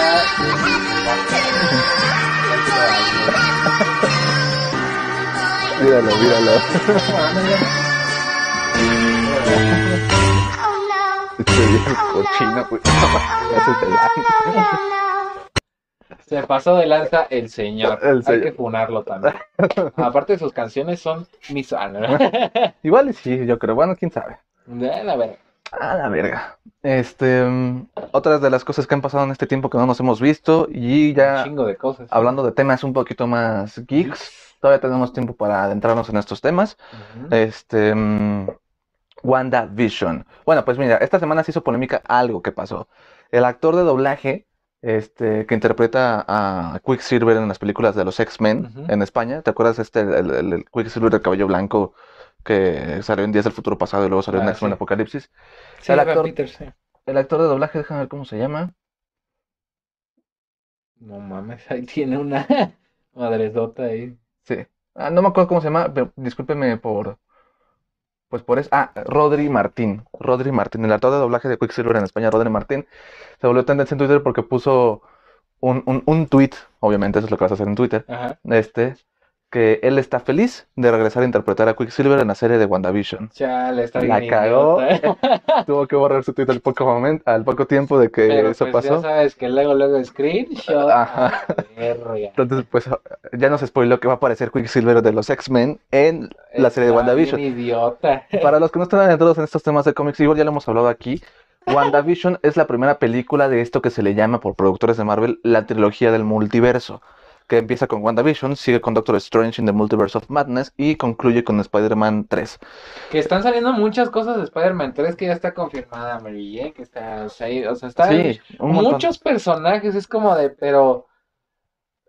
[SPEAKER 1] Míralo, míralo. Se la-
[SPEAKER 6] Se pasó de lanza el señor.
[SPEAKER 1] El
[SPEAKER 6] Hay que funarlo también. Aparte sus canciones son mis...
[SPEAKER 1] Igual y sí, yo creo. Bueno, quién sabe.
[SPEAKER 6] De la verga.
[SPEAKER 1] A la verga. Este, otras de las cosas que han pasado en este tiempo que no nos hemos visto y
[SPEAKER 6] Un
[SPEAKER 1] ya
[SPEAKER 6] chingo de cosas.
[SPEAKER 1] hablando de temas un poquito más geeks, todavía tenemos tiempo para adentrarnos en estos temas. Este, mm, WandaVision. Bueno, pues mira, esta semana se hizo polémica algo que pasó. El actor de doblaje, este, que interpreta a Quicksilver en las películas de los X-Men en España, ¿te acuerdas este, el, el- el Quicksilver de cabello blanco que salió en Días del Futuro Pasado y luego salió en
[SPEAKER 6] Ah,
[SPEAKER 1] X-Men
[SPEAKER 6] sí.
[SPEAKER 1] Apocalipsis?
[SPEAKER 6] Sí,
[SPEAKER 1] el actor-
[SPEAKER 6] Peters, sí.
[SPEAKER 1] El actor de doblaje, déjame ver cómo se llama.
[SPEAKER 6] No mames, ahí tiene una madresota ahí.
[SPEAKER 1] Sí. Ah, no me acuerdo cómo se llama, pero discúlpeme por. Pues por eso. Ah, Rodri Martín. Rodri Martín, el actor de doblaje de Quicksilver en España, Rodri Martín, se volvió tendencia en Twitter porque puso un, un, un tweet, obviamente, eso es lo que vas a hacer en Twitter,
[SPEAKER 6] Ajá.
[SPEAKER 1] este, que él está feliz de regresar a interpretar a Quicksilver en la serie de WandaVision.
[SPEAKER 6] Chale, está
[SPEAKER 1] La
[SPEAKER 6] bien
[SPEAKER 1] cagó.
[SPEAKER 6] idiota.
[SPEAKER 1] Tuvo que borrar su tweet al poco momento, al poco tiempo de que
[SPEAKER 6] Pero
[SPEAKER 1] eso
[SPEAKER 6] pues ya
[SPEAKER 1] pasó.
[SPEAKER 6] sabes que luego, luego screenshot.
[SPEAKER 1] Ajá. Entonces, pues ya nos spoiló que va a aparecer Quicksilver de los X-Men en la serie de WandaVision.
[SPEAKER 6] idiota.
[SPEAKER 1] Para los que no están adentrados en estos temas de cómics, igual ya lo hemos hablado aquí. WandaVision es la primera película de esto que se le llama por productores de Marvel la trilogía del multiverso, que empieza con WandaVision, sigue con Doctor Strange in the Multiverse of Madness y concluye con Spider-Man 3.
[SPEAKER 6] Que están saliendo muchas cosas de Spider-Man 3 que ya está confirmada Mary Jane, que está ahí, o sea, están
[SPEAKER 1] Sí, montón.
[SPEAKER 6] muchos personajes, es como de, pero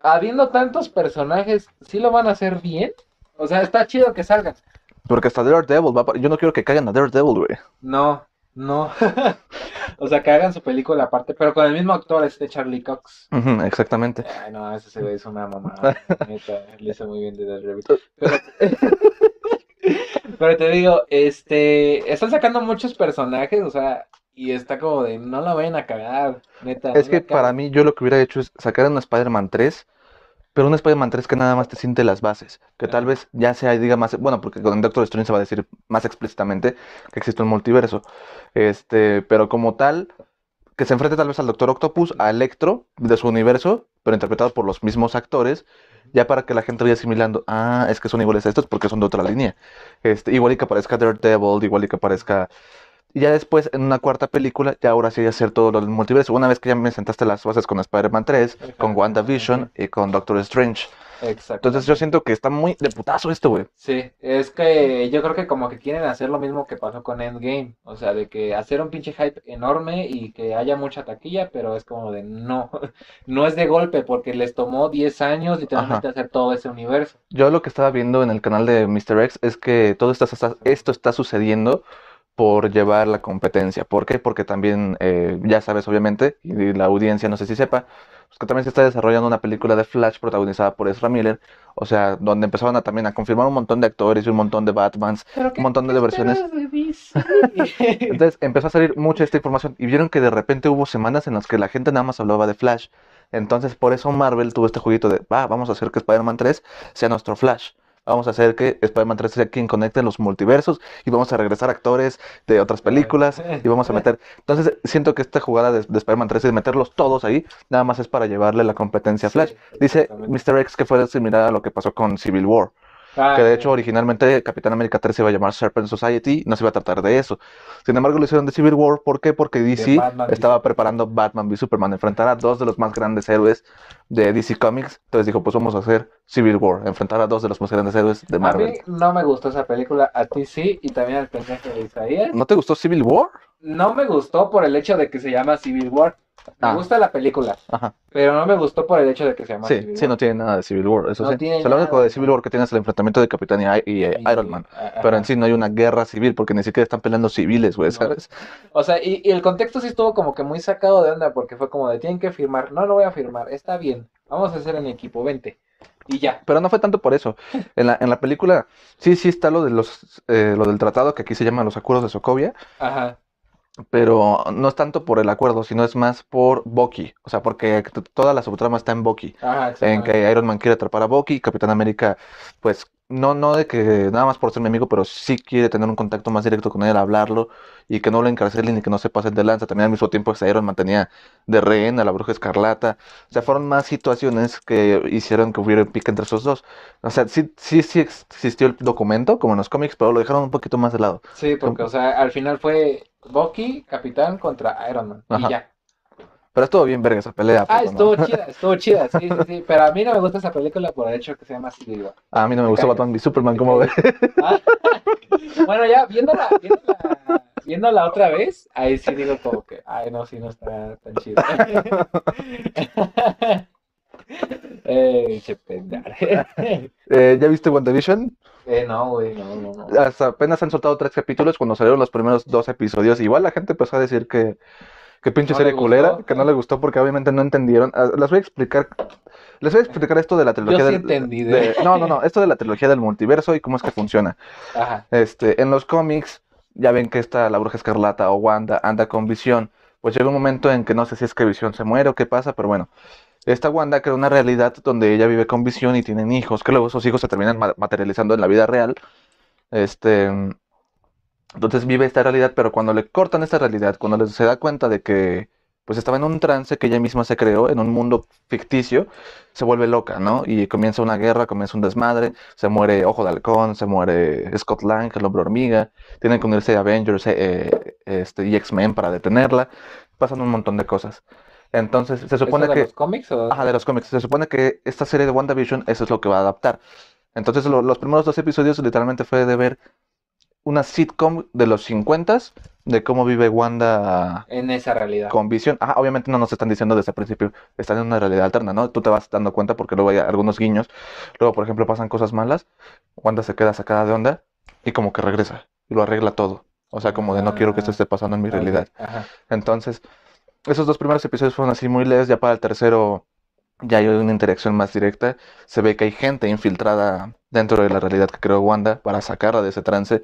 [SPEAKER 6] habiendo tantos personajes, ¿sí lo van a hacer bien? O sea, está chido que salgan.
[SPEAKER 1] Porque hasta Daredevil va a... Yo no quiero que caigan a Daredevil, güey.
[SPEAKER 6] No, no. o sea, que hagan su película aparte, pero con el mismo actor, este Charlie Cox.
[SPEAKER 1] Exactamente.
[SPEAKER 6] Ay, no, ese se ve es una mamada. Neta, le hizo muy bien de Daredevil. Pero, pero te digo, este, están sacando muchos personajes, o sea, y está como de, no la vayan a cagar, neta.
[SPEAKER 1] Es
[SPEAKER 6] no
[SPEAKER 1] que para mí yo lo que hubiera hecho es sacar un Spider-Man 3, pero un Spider-Man 3 que nada más te siente las bases, que tal vez ya sea y diga más, bueno, porque con Doctor Strange se va a decir más explícitamente que existe un multiverso, este, pero como tal, que se enfrente tal vez al Doctor Octopus, a Electro de su universo, pero interpretado por los mismos actores, ya para que la gente vaya asimilando, ah, es que son iguales a estos porque son de otra línea, este, igual y que aparezca Daredevil, igual y que aparezca y ya después, en una cuarta película, ya ahora sí hacer todo lo del multiverso. Una vez que ya me sentaste las bases con Spider-Man 3, con
[SPEAKER 6] Ajá.
[SPEAKER 1] WandaVision y con Doctor Strange.
[SPEAKER 6] Exacto.
[SPEAKER 1] Entonces yo siento que está muy de putazo esto, güey.
[SPEAKER 6] Sí, es que yo creo que como que quieren hacer lo mismo que pasó con Endgame, o sea, de que hacer un pinche hype enorme y que haya mucha taquilla, pero es como de no, no es de golpe porque les tomó 10 años literalmente hacer todo ese universo.
[SPEAKER 1] Yo lo que estaba viendo en el canal de Mr. X es que todo esto esto está sucediendo por llevar la competencia. ¿Por qué? Porque también, eh, ya sabes, obviamente, y la audiencia no sé si sepa, pues que también se está desarrollando una película de Flash protagonizada por Ezra Miller, o sea, donde empezaron a también a confirmar un montón de actores y un montón de Batmans, un montón de versiones. Entonces empezó a salir mucha esta información y vieron que de repente hubo semanas en las que la gente nada más hablaba de Flash. Entonces por eso Marvel tuvo este jueguito de, va, vamos a hacer que Spider-Man 3 sea nuestro Flash. Vamos a hacer que Spider-Man 3 sea quien conecte los multiversos y vamos a regresar actores de otras películas y vamos a meter... Entonces siento que esta jugada de, de Spider-Man 3 y de meterlos todos ahí, nada más es para llevarle la competencia a Flash. Dice. Mr. X que fue similar a lo que pasó con Civil War.
[SPEAKER 6] Ah,
[SPEAKER 1] Que de hecho originalmente Capitán América 3 se iba a llamar Serpent Society, no se iba a tratar de eso. Sin embargo lo hicieron de Civil War, ¿por qué? Porque DC
[SPEAKER 6] Batman
[SPEAKER 1] estaba preparando Batman v Superman, enfrentar a dos de los más grandes héroes de DC Comics. Entonces dijo, pues vamos a hacer Civil War, enfrentar a dos de los más grandes héroes de
[SPEAKER 6] a mí
[SPEAKER 1] Marvel.
[SPEAKER 6] no me gustó esa película, a ti sí, y también al pendejo de Isaías.
[SPEAKER 1] ¿No te gustó Civil War?
[SPEAKER 6] No me gustó por el hecho de que se llama Civil War. Me
[SPEAKER 1] Ah.
[SPEAKER 6] gusta la película,
[SPEAKER 1] Ajá.
[SPEAKER 6] pero no me gustó por el hecho de que se llama
[SPEAKER 1] Sí,
[SPEAKER 6] Civil
[SPEAKER 1] sí, no tiene nada de Civil War, eso
[SPEAKER 6] No
[SPEAKER 1] sí.
[SPEAKER 6] tiene
[SPEAKER 1] O sea, lo único de Civil War que tiene es el enfrentamiento de Capitán y, y, eh,
[SPEAKER 6] Y-
[SPEAKER 1] Iron Man.
[SPEAKER 6] ajá.
[SPEAKER 1] Pero en sí no hay una guerra civil porque ni siquiera están peleando civiles, güey,
[SPEAKER 6] No.
[SPEAKER 1] ¿sabes?
[SPEAKER 6] O sea, y, y el contexto sí estuvo como que muy sacado de onda porque fue como de tienen que firmar. No, no voy a firmar, está bien. Vamos a hacer en equipo, vente. Y ya.
[SPEAKER 1] Pero no fue tanto por eso. En la, en la película sí, sí está lo de los eh, lo del tratado que aquí se llama los acuerdos de Sokovia,
[SPEAKER 6] Ajá.
[SPEAKER 1] Pero no es tanto por el acuerdo, sino es más por Bucky. O sea, porque toda la subtrama está en Bucky.
[SPEAKER 6] Ajá,
[SPEAKER 1] En que Iron Man quiere atrapar a Bucky, Capitán América, pues no, no de que nada más por ser mi amigo, pero sí quiere tener un contacto más directo con él, hablarlo y que no lo encarcelen ni que no se pasen de lanza. También al mismo tiempo ese Iron Man tenía de rehén a la Bruja Escarlata. O sea, fueron más situaciones que hicieron que hubiera un pique entre esos dos. O sea, sí, sí, sí existió el documento, como en los cómics, pero lo dejaron un poquito más de lado.
[SPEAKER 6] Sí, porque, o sea, al final fue Bucky, Capitán contra Iron Man.
[SPEAKER 1] Ajá.
[SPEAKER 6] Y ya.
[SPEAKER 1] Pero estuvo bien verga esa pelea.
[SPEAKER 6] Ah,
[SPEAKER 1] pues, ¿no?
[SPEAKER 6] estuvo chida, estuvo chida, sí, sí, sí. Pero a mí no me gusta esa película por el hecho que se llama Civil War.
[SPEAKER 1] A mí no me gustó
[SPEAKER 6] callas.
[SPEAKER 1] Batman v Superman, como ve.
[SPEAKER 6] Ah, Bueno, ya viéndola, viéndola, viéndola otra vez, ahí sí digo como que, ay, no, sí, no está tan chido. Eh.
[SPEAKER 1] Eh, ¿ya viste WandaVision?
[SPEAKER 6] Eh, no, güey, no, no, no.
[SPEAKER 1] Hasta apenas han soltado tres capítulos cuando salieron los primeros dos episodios. Igual la gente empezó a decir que, que pinche
[SPEAKER 6] No
[SPEAKER 1] serie culera, que no le gustó porque obviamente no entendieron. Ah, Les voy a explicar, les voy a explicar esto de la trilogía
[SPEAKER 6] sí
[SPEAKER 1] del,
[SPEAKER 6] entendí,
[SPEAKER 1] de- no, no, no, esto de la trilogía del multiverso y cómo es que funciona.
[SPEAKER 6] Ajá,
[SPEAKER 1] Este, en los cómics, ya ven que está la Bruja Escarlata o Wanda anda con Visión. Pues llega un momento en que no sé si es que Visión se muere o qué pasa, pero bueno. Esta Wanda crea una realidad donde ella vive con Visión y tienen hijos, que luego esos hijos se terminan ma- materializando en la vida real. Este, entonces vive esta realidad, pero cuando le cortan esta realidad, cuando se da cuenta de que pues estaba en un trance que ella misma se creó, en un mundo ficticio, se vuelve loca, ¿no? Y comienza una guerra, comienza un desmadre, se muere Ojo de Halcón, se muere Scott Lang, el hombre hormiga, tienen que unirse Avengers, eh, este, y X-Men para detenerla. Pasan un montón de cosas. Entonces, se supone
[SPEAKER 6] ¿Eso de
[SPEAKER 1] que...
[SPEAKER 6] los cómics o?
[SPEAKER 1] Ajá, de los cómics. Se supone que esta serie de WandaVision, eso es lo que va a adaptar. Entonces, lo- los primeros dos episodios literalmente fue de ver una sitcom de los 50 de cómo vive Wanda
[SPEAKER 6] En esa realidad.
[SPEAKER 1] con visión. Ajá, obviamente no nos están diciendo desde el principio, están en una realidad alterna, ¿no? Tú te vas dando cuenta porque luego hay algunos guiños. Luego, por ejemplo, pasan cosas malas, Wanda se queda sacada de onda y como que regresa y lo arregla todo. O sea, como de no quiero que esto
[SPEAKER 6] Ah,
[SPEAKER 1] esté pasando en mi realidad.
[SPEAKER 6] Ajá.
[SPEAKER 1] Entonces, esos dos primeros episodios fueron así muy leves, ya para el tercero ya hay una interacción más directa, se ve que hay gente infiltrada dentro de la realidad que creó Wanda para sacarla de ese trance,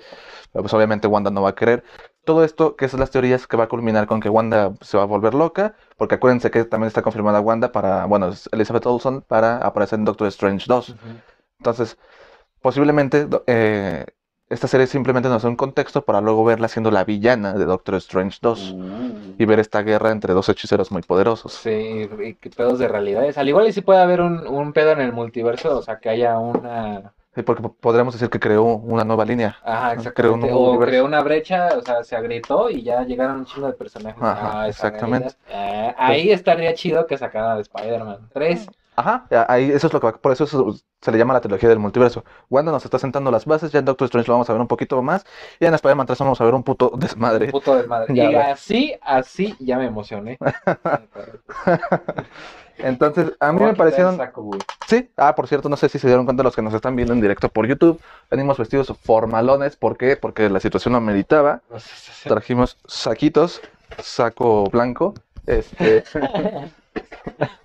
[SPEAKER 1] pues obviamente Wanda no va a querer. Todo esto, que son las teorías que va a culminar con que Wanda se va a volver loca, porque acuérdense que también está confirmada Wanda para, bueno, Elizabeth Olsen para aparecer en Doctor Strange 2.
[SPEAKER 6] Ujú.
[SPEAKER 1] Entonces, posiblemente eh, esta serie simplemente nos da un contexto para luego verla siendo la villana de Doctor Strange 2
[SPEAKER 6] Uh.
[SPEAKER 1] y ver esta guerra entre dos hechiceros muy poderosos.
[SPEAKER 6] Sí, y que pedos de realidades. Al igual y sí puede haber un, un pedo en el multiverso, o sea, que haya una...
[SPEAKER 1] Sí, porque po- podríamos decir que creó una nueva línea.
[SPEAKER 6] Ajá,
[SPEAKER 1] Creó un
[SPEAKER 6] exactamente.
[SPEAKER 1] nuevo
[SPEAKER 6] O
[SPEAKER 1] universo.
[SPEAKER 6] creó una brecha, o sea, se agrietó y ya llegaron un chingo de personajes
[SPEAKER 1] Ajá,
[SPEAKER 6] a esa
[SPEAKER 1] exactamente.
[SPEAKER 6] Eh, ahí estaría chido que sacaran de Spider-Man 3.
[SPEAKER 1] Ajá, a- ahí eso es lo que va- por eso eso se le llama la trilogía del multiverso. Wanda nos está sentando las bases, ya en Doctor Strange lo vamos a ver un poquito más, y en Spider-Man 3 vamos a ver un puto desmadre.
[SPEAKER 6] Puto desmadre.
[SPEAKER 1] Ya
[SPEAKER 6] y así, así ya me emocioné.
[SPEAKER 1] Entonces, a mí me parecieron,
[SPEAKER 6] saco,
[SPEAKER 1] sí, ah, por cierto, no sé si se dieron cuenta los que nos están viendo en directo por YouTube, venimos vestidos formalones, ¿por qué? Porque la situación lo ameritaba, trajimos saquitos, saco blanco, este,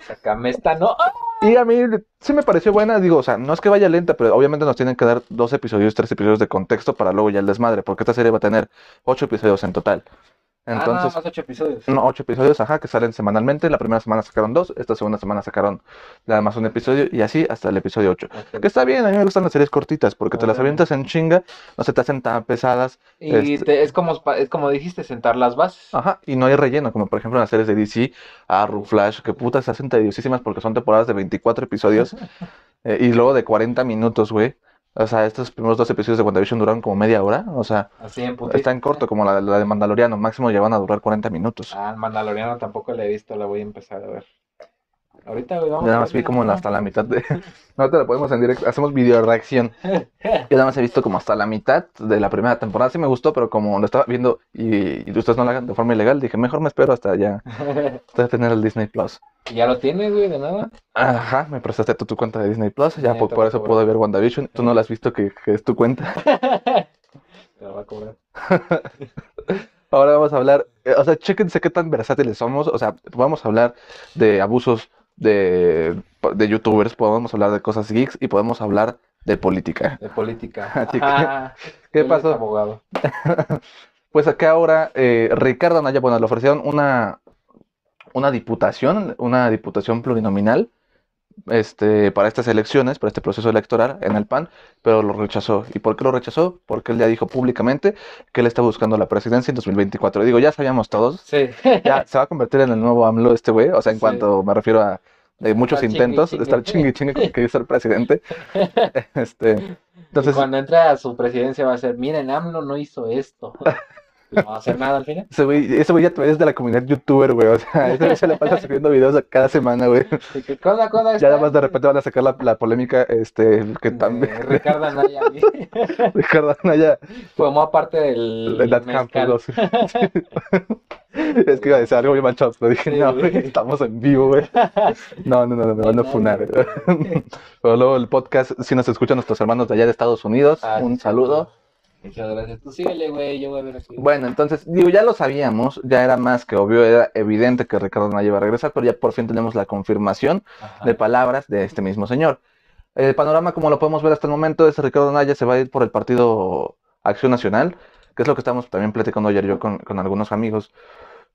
[SPEAKER 6] Sácame esta, ¿no?
[SPEAKER 1] Y a mí sí me pareció buena, digo, o sea, no es que vaya lenta, pero obviamente nos tienen que dar dos episodios, tres episodios de contexto para luego ya el desmadre, porque esta serie va a tener ocho episodios en total.
[SPEAKER 6] Ah,
[SPEAKER 1] Entonces,
[SPEAKER 6] más ocho episodios.
[SPEAKER 1] no, ocho episodios, ajá, que salen semanalmente. La primera semana sacaron dos, esta segunda semana sacaron nada más un episodio y así hasta el episodio ocho. Que está bien, a mí me gustan las series cortitas porque te las avientas en chinga, no se te hacen tan pesadas,
[SPEAKER 6] Y
[SPEAKER 1] este-
[SPEAKER 6] te- es como es como dijiste, sentar las bases.
[SPEAKER 1] ajá, y no hay relleno, como por ejemplo en las series de DC, Arrow, Flash, que putas se hacen tediosísimas porque son temporadas de 24 episodios eh, y luego de 40 minutos, güey. O sea, estos primeros dos episodios de WandaVision duraron como media hora, o sea,
[SPEAKER 6] Así en putiza.
[SPEAKER 1] está en corto como la, la de Mandaloriano, máximo llevan a durar 40 minutos.
[SPEAKER 6] Ah, el Mandaloriano tampoco la he visto, la voy a empezar a ver. Ahorita, güey, vamos
[SPEAKER 1] Yo nada más vi como hasta la mitad de... No te lo podemos en directo, hacemos video reacción. Yo nada más he visto como hasta la mitad de la primera temporada. Sí me gustó, pero como lo estaba viendo y, y ustedes no lo hagan de forma ilegal, dije, mejor me espero hasta ya, hasta tener el Disney Plus.
[SPEAKER 6] ya lo tienes, güey, de nada.
[SPEAKER 1] Ajá, me prestaste tú tu cuenta de Disney Plus, ya por, por eso puedo ver WandaVision. Tú no la has visto que, que es tu cuenta.
[SPEAKER 6] Te lo va a cobrar.
[SPEAKER 1] Ahora vamos a hablar, eh, o sea, chéquense qué tan versátiles somos. O sea, vamos a hablar de abusos de, de youtubers, podemos hablar de cosas geeks y podemos hablar de política.
[SPEAKER 6] De política.
[SPEAKER 1] Así que,
[SPEAKER 6] Ah,
[SPEAKER 1] ¿Qué pasó?
[SPEAKER 6] abogado.
[SPEAKER 1] Pues acá ahora eh, Ricardo Anaya, bueno, le ofrecieron una, una diputación, una diputación plurinominal este, para estas elecciones, para este proceso electoral en el PAN, pero lo rechazó. ¿Y por qué lo rechazó? Porque él ya dijo públicamente que él está buscando la presidencia en 2024. Digo, ya sabíamos todos,
[SPEAKER 6] Sí.
[SPEAKER 1] ya se va a convertir en el nuevo AMLO este güey, o sea, en
[SPEAKER 6] Sí.
[SPEAKER 1] cuanto me refiero a de muchos
[SPEAKER 6] Estar
[SPEAKER 1] intentos de estar chingue y chingue con que ser presidente. Este,
[SPEAKER 6] y
[SPEAKER 1] entonces,
[SPEAKER 6] cuando entre a su presidencia va a ser, miren, AMLO no hizo esto. No va a hacer nada al final.
[SPEAKER 1] ese güey, ese güey ya es de la comunidad youtuber, güey, o sea, ese güey se le pasa subiendo videos cada semana, güey.
[SPEAKER 6] Y que, ¿qué onda, qué onda
[SPEAKER 1] Ya nada más de repente van a sacar la, la polémica, este, que también
[SPEAKER 6] Ricardo Anaya
[SPEAKER 1] Ricardo Anaya,
[SPEAKER 6] formó parte del
[SPEAKER 1] de That
[SPEAKER 6] mezcal.
[SPEAKER 1] Campus. Es que iba a decir algo muy manchado, pero dije,
[SPEAKER 6] Sí,
[SPEAKER 1] no,
[SPEAKER 6] güey.
[SPEAKER 1] estamos en vivo, güey. No, no, no, no, me van a funar. Pero luego el podcast, si nos escuchan nuestros hermanos de allá de Estados Unidos,
[SPEAKER 6] Ah,
[SPEAKER 1] un saludo.
[SPEAKER 6] Muchas gracias. Tú síguele, güey, yo voy a ver aquí.
[SPEAKER 1] Bueno, entonces, digo, ya lo sabíamos, ya era más que obvio, era evidente que Ricardo Anaya iba a regresar, pero ya por fin tenemos la confirmación
[SPEAKER 6] Ajá.
[SPEAKER 1] de palabras de este mismo señor. El panorama, como lo podemos ver hasta el momento, es Ricardo Anaya se va a ir por el partido Acción Nacional, que es lo que estamos también platicando ayer yo con, con algunos amigos,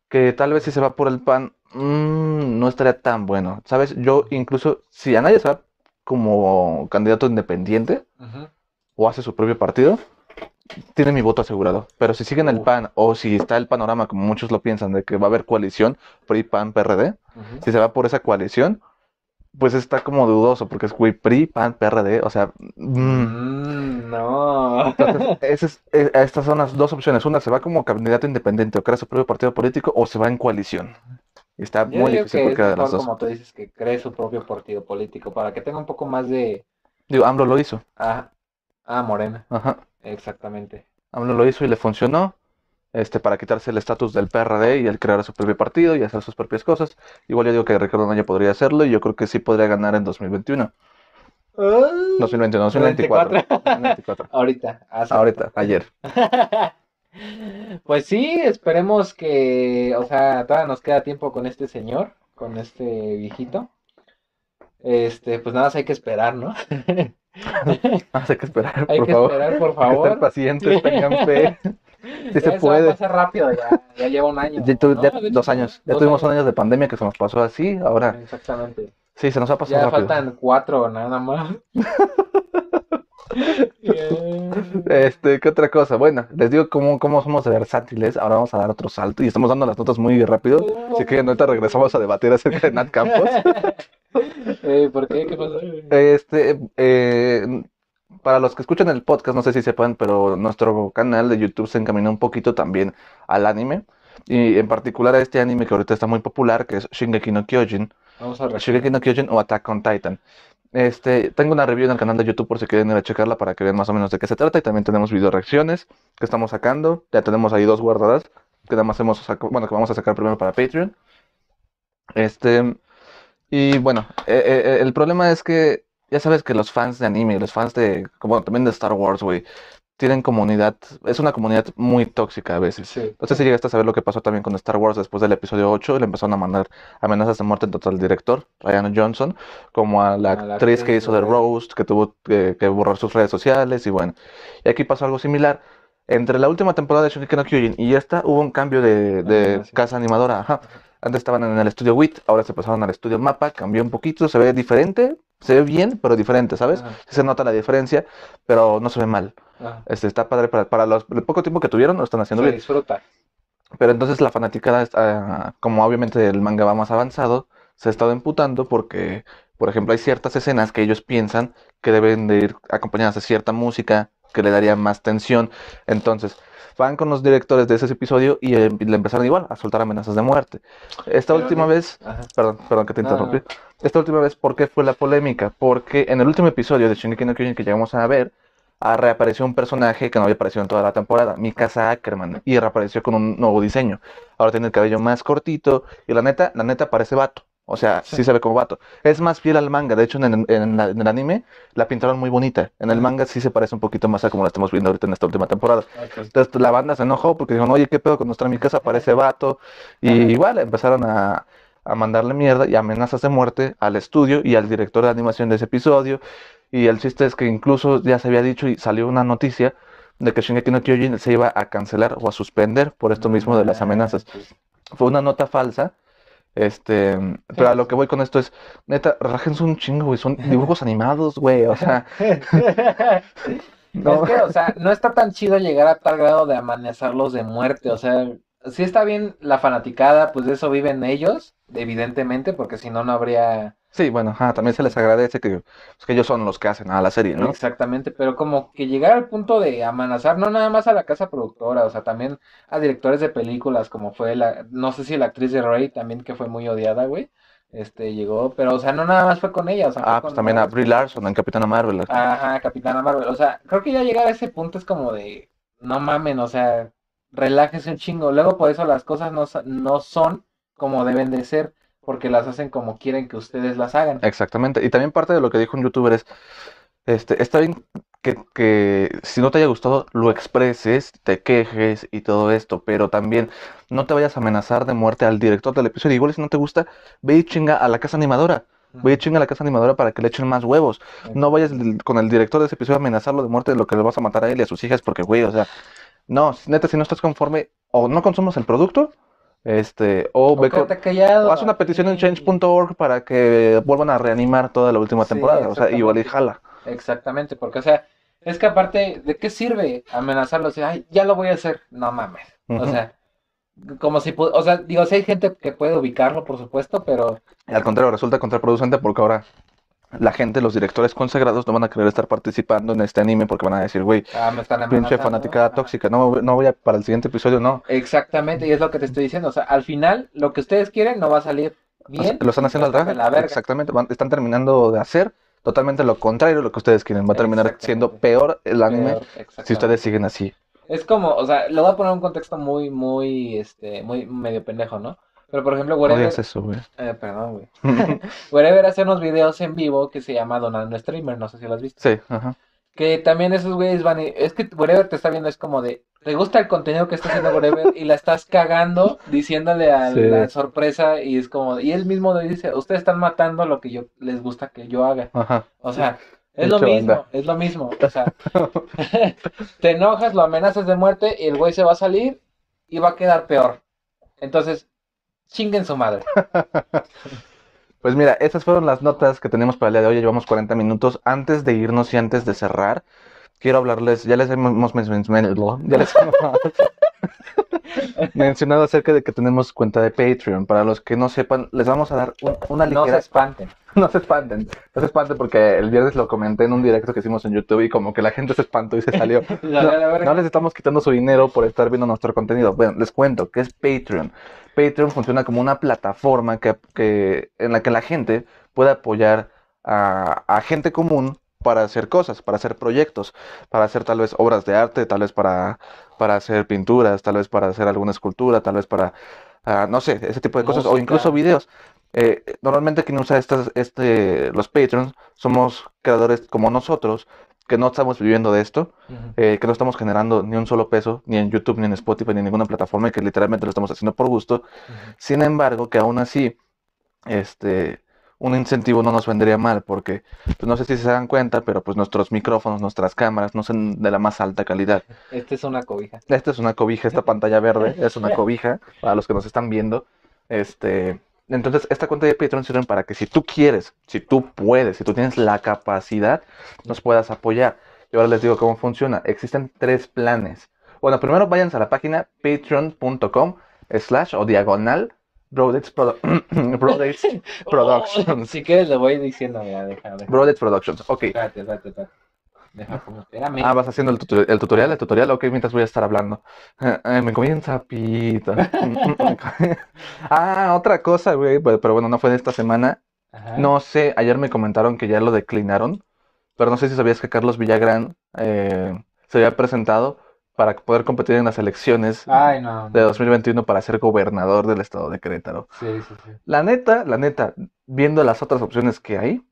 [SPEAKER 1] que tal vez si se va por el PAN, mm, no estaría tan bueno. ¿Sabes? Yo incluso, si Anaya se va como candidato independiente o hace su propio partido, tiene mi voto asegurado. Pero si sigue en el
[SPEAKER 6] Uf.
[SPEAKER 1] PAN o si está el panorama, como muchos lo piensan, de que va a haber coalición PRI, PAN, PRD,
[SPEAKER 6] Ujú.
[SPEAKER 1] si se va por esa coalición, pues está como dudoso, porque es güey PRI, PAN, PRD, o sea, mm.
[SPEAKER 6] Mm, no.
[SPEAKER 1] Entonces, ese es- eh, estas son las dos opciones. Una, se va como candidato independiente o crea su propio partido político, o se va en coalición. Está
[SPEAKER 6] Yo
[SPEAKER 1] muy difícil
[SPEAKER 6] que es
[SPEAKER 1] cualquiera de las dos.
[SPEAKER 6] como tú dices, que cree su propio partido político para que tenga un poco más de...
[SPEAKER 1] Digo, AMLO lo hizo.
[SPEAKER 6] Ah, ah Morena,
[SPEAKER 1] Ajá.
[SPEAKER 6] exactamente.
[SPEAKER 1] AMLO lo hizo y le funcionó. Este, para quitarse el estatus del PRD y el crear su propio partido y hacer sus propias cosas. Igual yo digo que Ricardo Anaya podría hacerlo y yo creo que sí podría ganar en 2021. 2021, 2024. 2024.
[SPEAKER 6] Ahorita. hace
[SPEAKER 1] Ahorita, ayer.
[SPEAKER 6] Pues sí, esperemos que, o sea, todavía nos queda tiempo con este señor, con este viejito. Este, pues nada más hay que esperar, ¿no?
[SPEAKER 1] Hay que esperar,
[SPEAKER 6] Hay
[SPEAKER 1] por
[SPEAKER 6] que
[SPEAKER 1] favor.
[SPEAKER 6] esperar, por
[SPEAKER 1] Hay que estar
[SPEAKER 6] favor.
[SPEAKER 1] pacientes, tengan fe. Sí
[SPEAKER 6] Ya
[SPEAKER 1] se
[SPEAKER 6] va a
[SPEAKER 1] puede.
[SPEAKER 6] pasar rápido, ya, ya lleva un año.
[SPEAKER 1] Ya, tu-
[SPEAKER 6] ¿no?
[SPEAKER 1] ya dos años. Ya
[SPEAKER 6] dos
[SPEAKER 1] tuvimos un año de pandemia que se nos pasó así. Ahora
[SPEAKER 6] Exactamente.
[SPEAKER 1] sí, se nos ha pasado
[SPEAKER 6] Ya
[SPEAKER 1] rápido.
[SPEAKER 6] faltan cuatro nada más. Yeah.
[SPEAKER 1] Este, ¿qué otra cosa? Bueno, les digo cómo, cómo somos versátiles. Ahora vamos a dar otro salto y estamos dando las notas muy rápido. Así que ahorita regresamos a debatir acerca de Nat Campos.
[SPEAKER 6] Eh, ¿por qué? ¿Qué pasó?
[SPEAKER 1] Este, eh, para los que escuchan el podcast, no sé si sepan, pero nuestro canal de YouTube se encaminó un poquito también al anime. Y en particular a este anime que ahorita está muy popular, que es Shingeki no Kyojin.
[SPEAKER 6] Vamos a ver.
[SPEAKER 1] Shingeki no Kyojin o Attack on Titan. Este, tengo una review en el canal de YouTube por si quieren ir a checarla para que vean más o menos de qué se trata. Y también tenemos video reacciones que estamos sacando. Ya tenemos ahí dos guardadas que nada más hemos sacado, bueno, que vamos a sacar primero para Patreon. Este, y bueno, eh, eh, el problema es que ya sabes que los fans de anime, los fans de, como también de Star Wars, güey, tienen comunidad, es una comunidad muy tóxica a veces.
[SPEAKER 6] Sí.
[SPEAKER 1] No sé si llegaste a saber lo que pasó también con Star Wars después del episodio 8. Le empezaron a mandar amenazas de muerte tanto al director, Ryan Johnson, como a la
[SPEAKER 6] A la
[SPEAKER 1] actriz que hizo de Roast, que tuvo que, que borrar sus redes sociales. Y bueno, y aquí pasó algo similar. Entre la última temporada de Shingeki no Kyojin y esta hubo un cambio de, casa animadora. Ajá. Antes estaban en el estudio WIT, ahora se pasaron al estudio Mapa, cambió un poquito, se ve diferente, se ve bien, pero diferente, ¿sabes?
[SPEAKER 6] Ajá.
[SPEAKER 1] Se nota la diferencia, pero no se ve mal.
[SPEAKER 6] Ajá.
[SPEAKER 1] Este, está padre para, para los, el poco tiempo que tuvieron, lo están haciendo
[SPEAKER 6] Se
[SPEAKER 1] bien.
[SPEAKER 6] disfruta.
[SPEAKER 1] Pero entonces la fanaticada, está- como obviamente el manga va más avanzado, se ha estado emputando porque, por ejemplo, hay ciertas escenas que ellos piensan que deben de ir acompañadas de cierta música que le daría más tensión. Entonces, van con los directores de ese episodio y eh, le empezaron igual a soltar amenazas de muerte. Esta
[SPEAKER 6] Pero
[SPEAKER 1] última
[SPEAKER 6] que-
[SPEAKER 1] vez,
[SPEAKER 6] Ajá.
[SPEAKER 1] perdón, perdón que te
[SPEAKER 6] No, no,
[SPEAKER 1] interrumpí. Esta última vez, ¿por qué fue la polémica? Porque en el último episodio de Shingeki no Kyojin que llegamos a ver, ah, reapareció un personaje que no había aparecido en toda la temporada, Mikasa Ackerman, y reapareció con un nuevo diseño. Ahora tiene el cabello más cortito y la neta, la neta parece vato. O sea, sí,
[SPEAKER 6] Sí.
[SPEAKER 1] se ve como vato. Es más fiel al manga. De hecho, en, la- en el anime la pintaron muy bonita. En el manga sí se parece un poquito más a como la estamos viendo ahorita en esta última temporada.
[SPEAKER 6] Ok.
[SPEAKER 1] Entonces la banda se enojó porque dijeron, oye, ¿qué pedo con nuestra Mikasa? Parece vato. Y igual empezaron a, a mandarle mierda y amenazas de muerte al estudio y al director de animación de ese episodio. Y el chiste es que incluso ya se había dicho y salió una noticia de que Shingeki no Kyojin se iba a cancelar o a suspender por esto mismo de las amenazas.
[SPEAKER 6] Pues,
[SPEAKER 1] Fue una nota falsa. Este, pero a lo que voy con esto es, neta, relájense un chingo, güey, son dibujos animados, güey, o sea, no.
[SPEAKER 6] Es que, o sea, no está tan chido llegar a tal grado de amenazarlos de muerte. O sea, sí está bien la fanaticada, pues de eso viven ellos, evidentemente, porque si no, no habría
[SPEAKER 1] Sí, bueno, ajá, también se les agradece que, pues, que ellos son los que hacen a la serie, ¿no?
[SPEAKER 6] exactamente, pero como que llegar al punto de amenazar, no nada más a la casa productora, o sea, también a directores de películas, como fue la, no sé si la actriz de Rey también, que fue muy odiada, güey, este, llegó, pero, o sea, no nada más fue con ella, o sea,
[SPEAKER 1] Ah, pues también a. Brie Larson en Capitana Marvel.
[SPEAKER 6] Ajá, Capitana Marvel. O sea, creo que ya llegar a ese punto es como de, no mamen, o sea, relájese un chingo. Luego por eso las cosas no, no son como deben de ser, porque las hacen como quieren que ustedes las hagan.
[SPEAKER 1] Exactamente. Y también parte de lo que dijo un youtuber es, este, está bien que, que si no te haya gustado, lo expreses, te quejes y todo esto, pero también no te vayas a amenazar de muerte al director del episodio. Igual si no te gusta, ve y chinga a la casa animadora. Ve y chinga a la casa animadora para que le echen más huevos. No vayas con el director de ese episodio a amenazarlo de muerte de lo que le vas a matar a él y a sus hijas, porque, güey, o sea, no, neta, si no estás conforme, o no consumas el producto, este, o
[SPEAKER 6] O
[SPEAKER 1] ve con-
[SPEAKER 6] quédate callado.
[SPEAKER 1] o haz una petición en change.org para que vuelvan a reanimar toda la última
[SPEAKER 6] Sí,
[SPEAKER 1] temporada. O sea, igual y jala.
[SPEAKER 6] Exactamente, porque, o sea, es que aparte, ¿de qué sirve amenazarlos? Ay, ya lo voy a hacer. No mames. O sea, como si, o sea, digo, sí hay gente que puede ubicarlo, por supuesto, pero
[SPEAKER 1] Y al contrario, resulta contraproducente porque ahora la gente, los directores consagrados, no van a querer estar participando en este anime porque van a decir, güey,
[SPEAKER 6] ah,
[SPEAKER 1] pinche fanaticada tóxica, no, no voy a para el siguiente episodio, no.
[SPEAKER 6] Exactamente, y es lo que te estoy diciendo. O sea, al final, lo que ustedes quieren no va a salir
[SPEAKER 1] O sea,
[SPEAKER 6] bien.
[SPEAKER 1] lo están haciendo al
[SPEAKER 6] la verga.
[SPEAKER 1] Exactamente, van- están terminando de hacer totalmente lo contrario de lo que ustedes quieren. Va a terminar siendo peor el anime
[SPEAKER 6] Peor,
[SPEAKER 1] si ustedes siguen así.
[SPEAKER 6] Es como, o sea, le voy a poner un contexto muy, muy, este, muy medio pendejo, ¿no? Pero por ejemplo, Wherever,
[SPEAKER 1] digas eso, güey.
[SPEAKER 6] eh, perdón, güey. Wherever hace unos videos en vivo que se llama Donando Streamer, no sé si lo has visto.
[SPEAKER 1] Sí, ajá.
[SPEAKER 6] Que también esos güeyes van y, es que Wherever te está viendo, es como de, ¿te gusta el contenido que está haciendo Wherever? Y la estás cagando diciéndole a
[SPEAKER 1] Sí.
[SPEAKER 6] la sorpresa y es como, y él mismo le dice, ustedes están matando lo que yo les gusta que yo haga.
[SPEAKER 1] Ajá.
[SPEAKER 6] O sea, es lo mismo, es lo mismo. O sea, te enojas, lo amenazas de muerte y el güey se va a salir y va a quedar peor. Entonces, chinguen su madre.
[SPEAKER 1] Pues mira, esas fueron las notas que tenemos para el día de hoy. Llevamos 40 minutos. Antes de irnos y antes de cerrar, quiero hablarles, ya les hemos ya les hemos mencionado acerca de que tenemos cuenta de Patreon. Para los que no sepan, les vamos a dar un- una
[SPEAKER 6] No se
[SPEAKER 1] ligera...
[SPEAKER 6] espanten.
[SPEAKER 1] No se espanten, no se espanten porque el viernes lo comenté en un directo que hicimos en YouTube y como que la gente se espantó y se salió.
[SPEAKER 6] La- la- la verga.
[SPEAKER 1] No les estamos quitando su dinero por estar viendo nuestro contenido. Bueno, les cuento que es Patreon. Patreon funciona como una plataforma que, que- en la que la gente puede apoyar a, a gente común para hacer cosas, para hacer proyectos, para hacer tal vez obras de arte, tal vez para, para hacer pinturas, tal vez para hacer alguna escultura, tal vez para, ah, no sé, ese tipo de cosas, o incluso videos. Eh, normalmente quien usa estas, este, los Patreons somos creadores como nosotros, que no estamos viviendo de esto, eh, que no estamos generando ni un solo peso, ni en YouTube, ni en Spotify, ni en ninguna plataforma, y que literalmente lo estamos haciendo por gusto. Sin embargo, que aún así, este, un incentivo no nos vendría mal, porque pues, no sé si se dan cuenta, pero pues nuestros micrófonos, nuestras cámaras no son de la más alta calidad.
[SPEAKER 6] Esta es una cobija.
[SPEAKER 1] Esta es una cobija, esta pantalla verde es una cobija para los que nos están viendo. Este, entonces, esta cuenta de Patreon sirve para que si tú quieres, si tú puedes, si tú tienes la capacidad, nos puedas apoyar. Y ahora les digo cómo funciona. Existen tres planes. Bueno, primero váyanse a la página patreon.com slash o diagonal Brodex Produ- Brodex Productions.
[SPEAKER 6] Si quieres, le voy diciendo, mira, deja, deja.
[SPEAKER 1] Brodex Productions. Ok.
[SPEAKER 6] Espérate, espérate, espérate. Deja.
[SPEAKER 1] Ah, vas haciendo el, tutor- el tutorial, el tutorial, ok, mientras voy a estar hablando. Ay, me comí un sapito. ah, otra cosa, güey, pero, pero bueno, no fue de esta semana.
[SPEAKER 6] Ajá.
[SPEAKER 1] No sé, ayer me comentaron que ya lo declinaron, pero no sé si sabías que Carlos Villagrán eh, se había presentado para poder competir en las elecciones
[SPEAKER 6] Ay, no.
[SPEAKER 1] de
[SPEAKER 6] no.
[SPEAKER 1] 2021 para ser gobernador del estado de Querétaro.
[SPEAKER 6] Sí, sí, sí.
[SPEAKER 1] La neta, la neta, viendo las otras opciones que hay,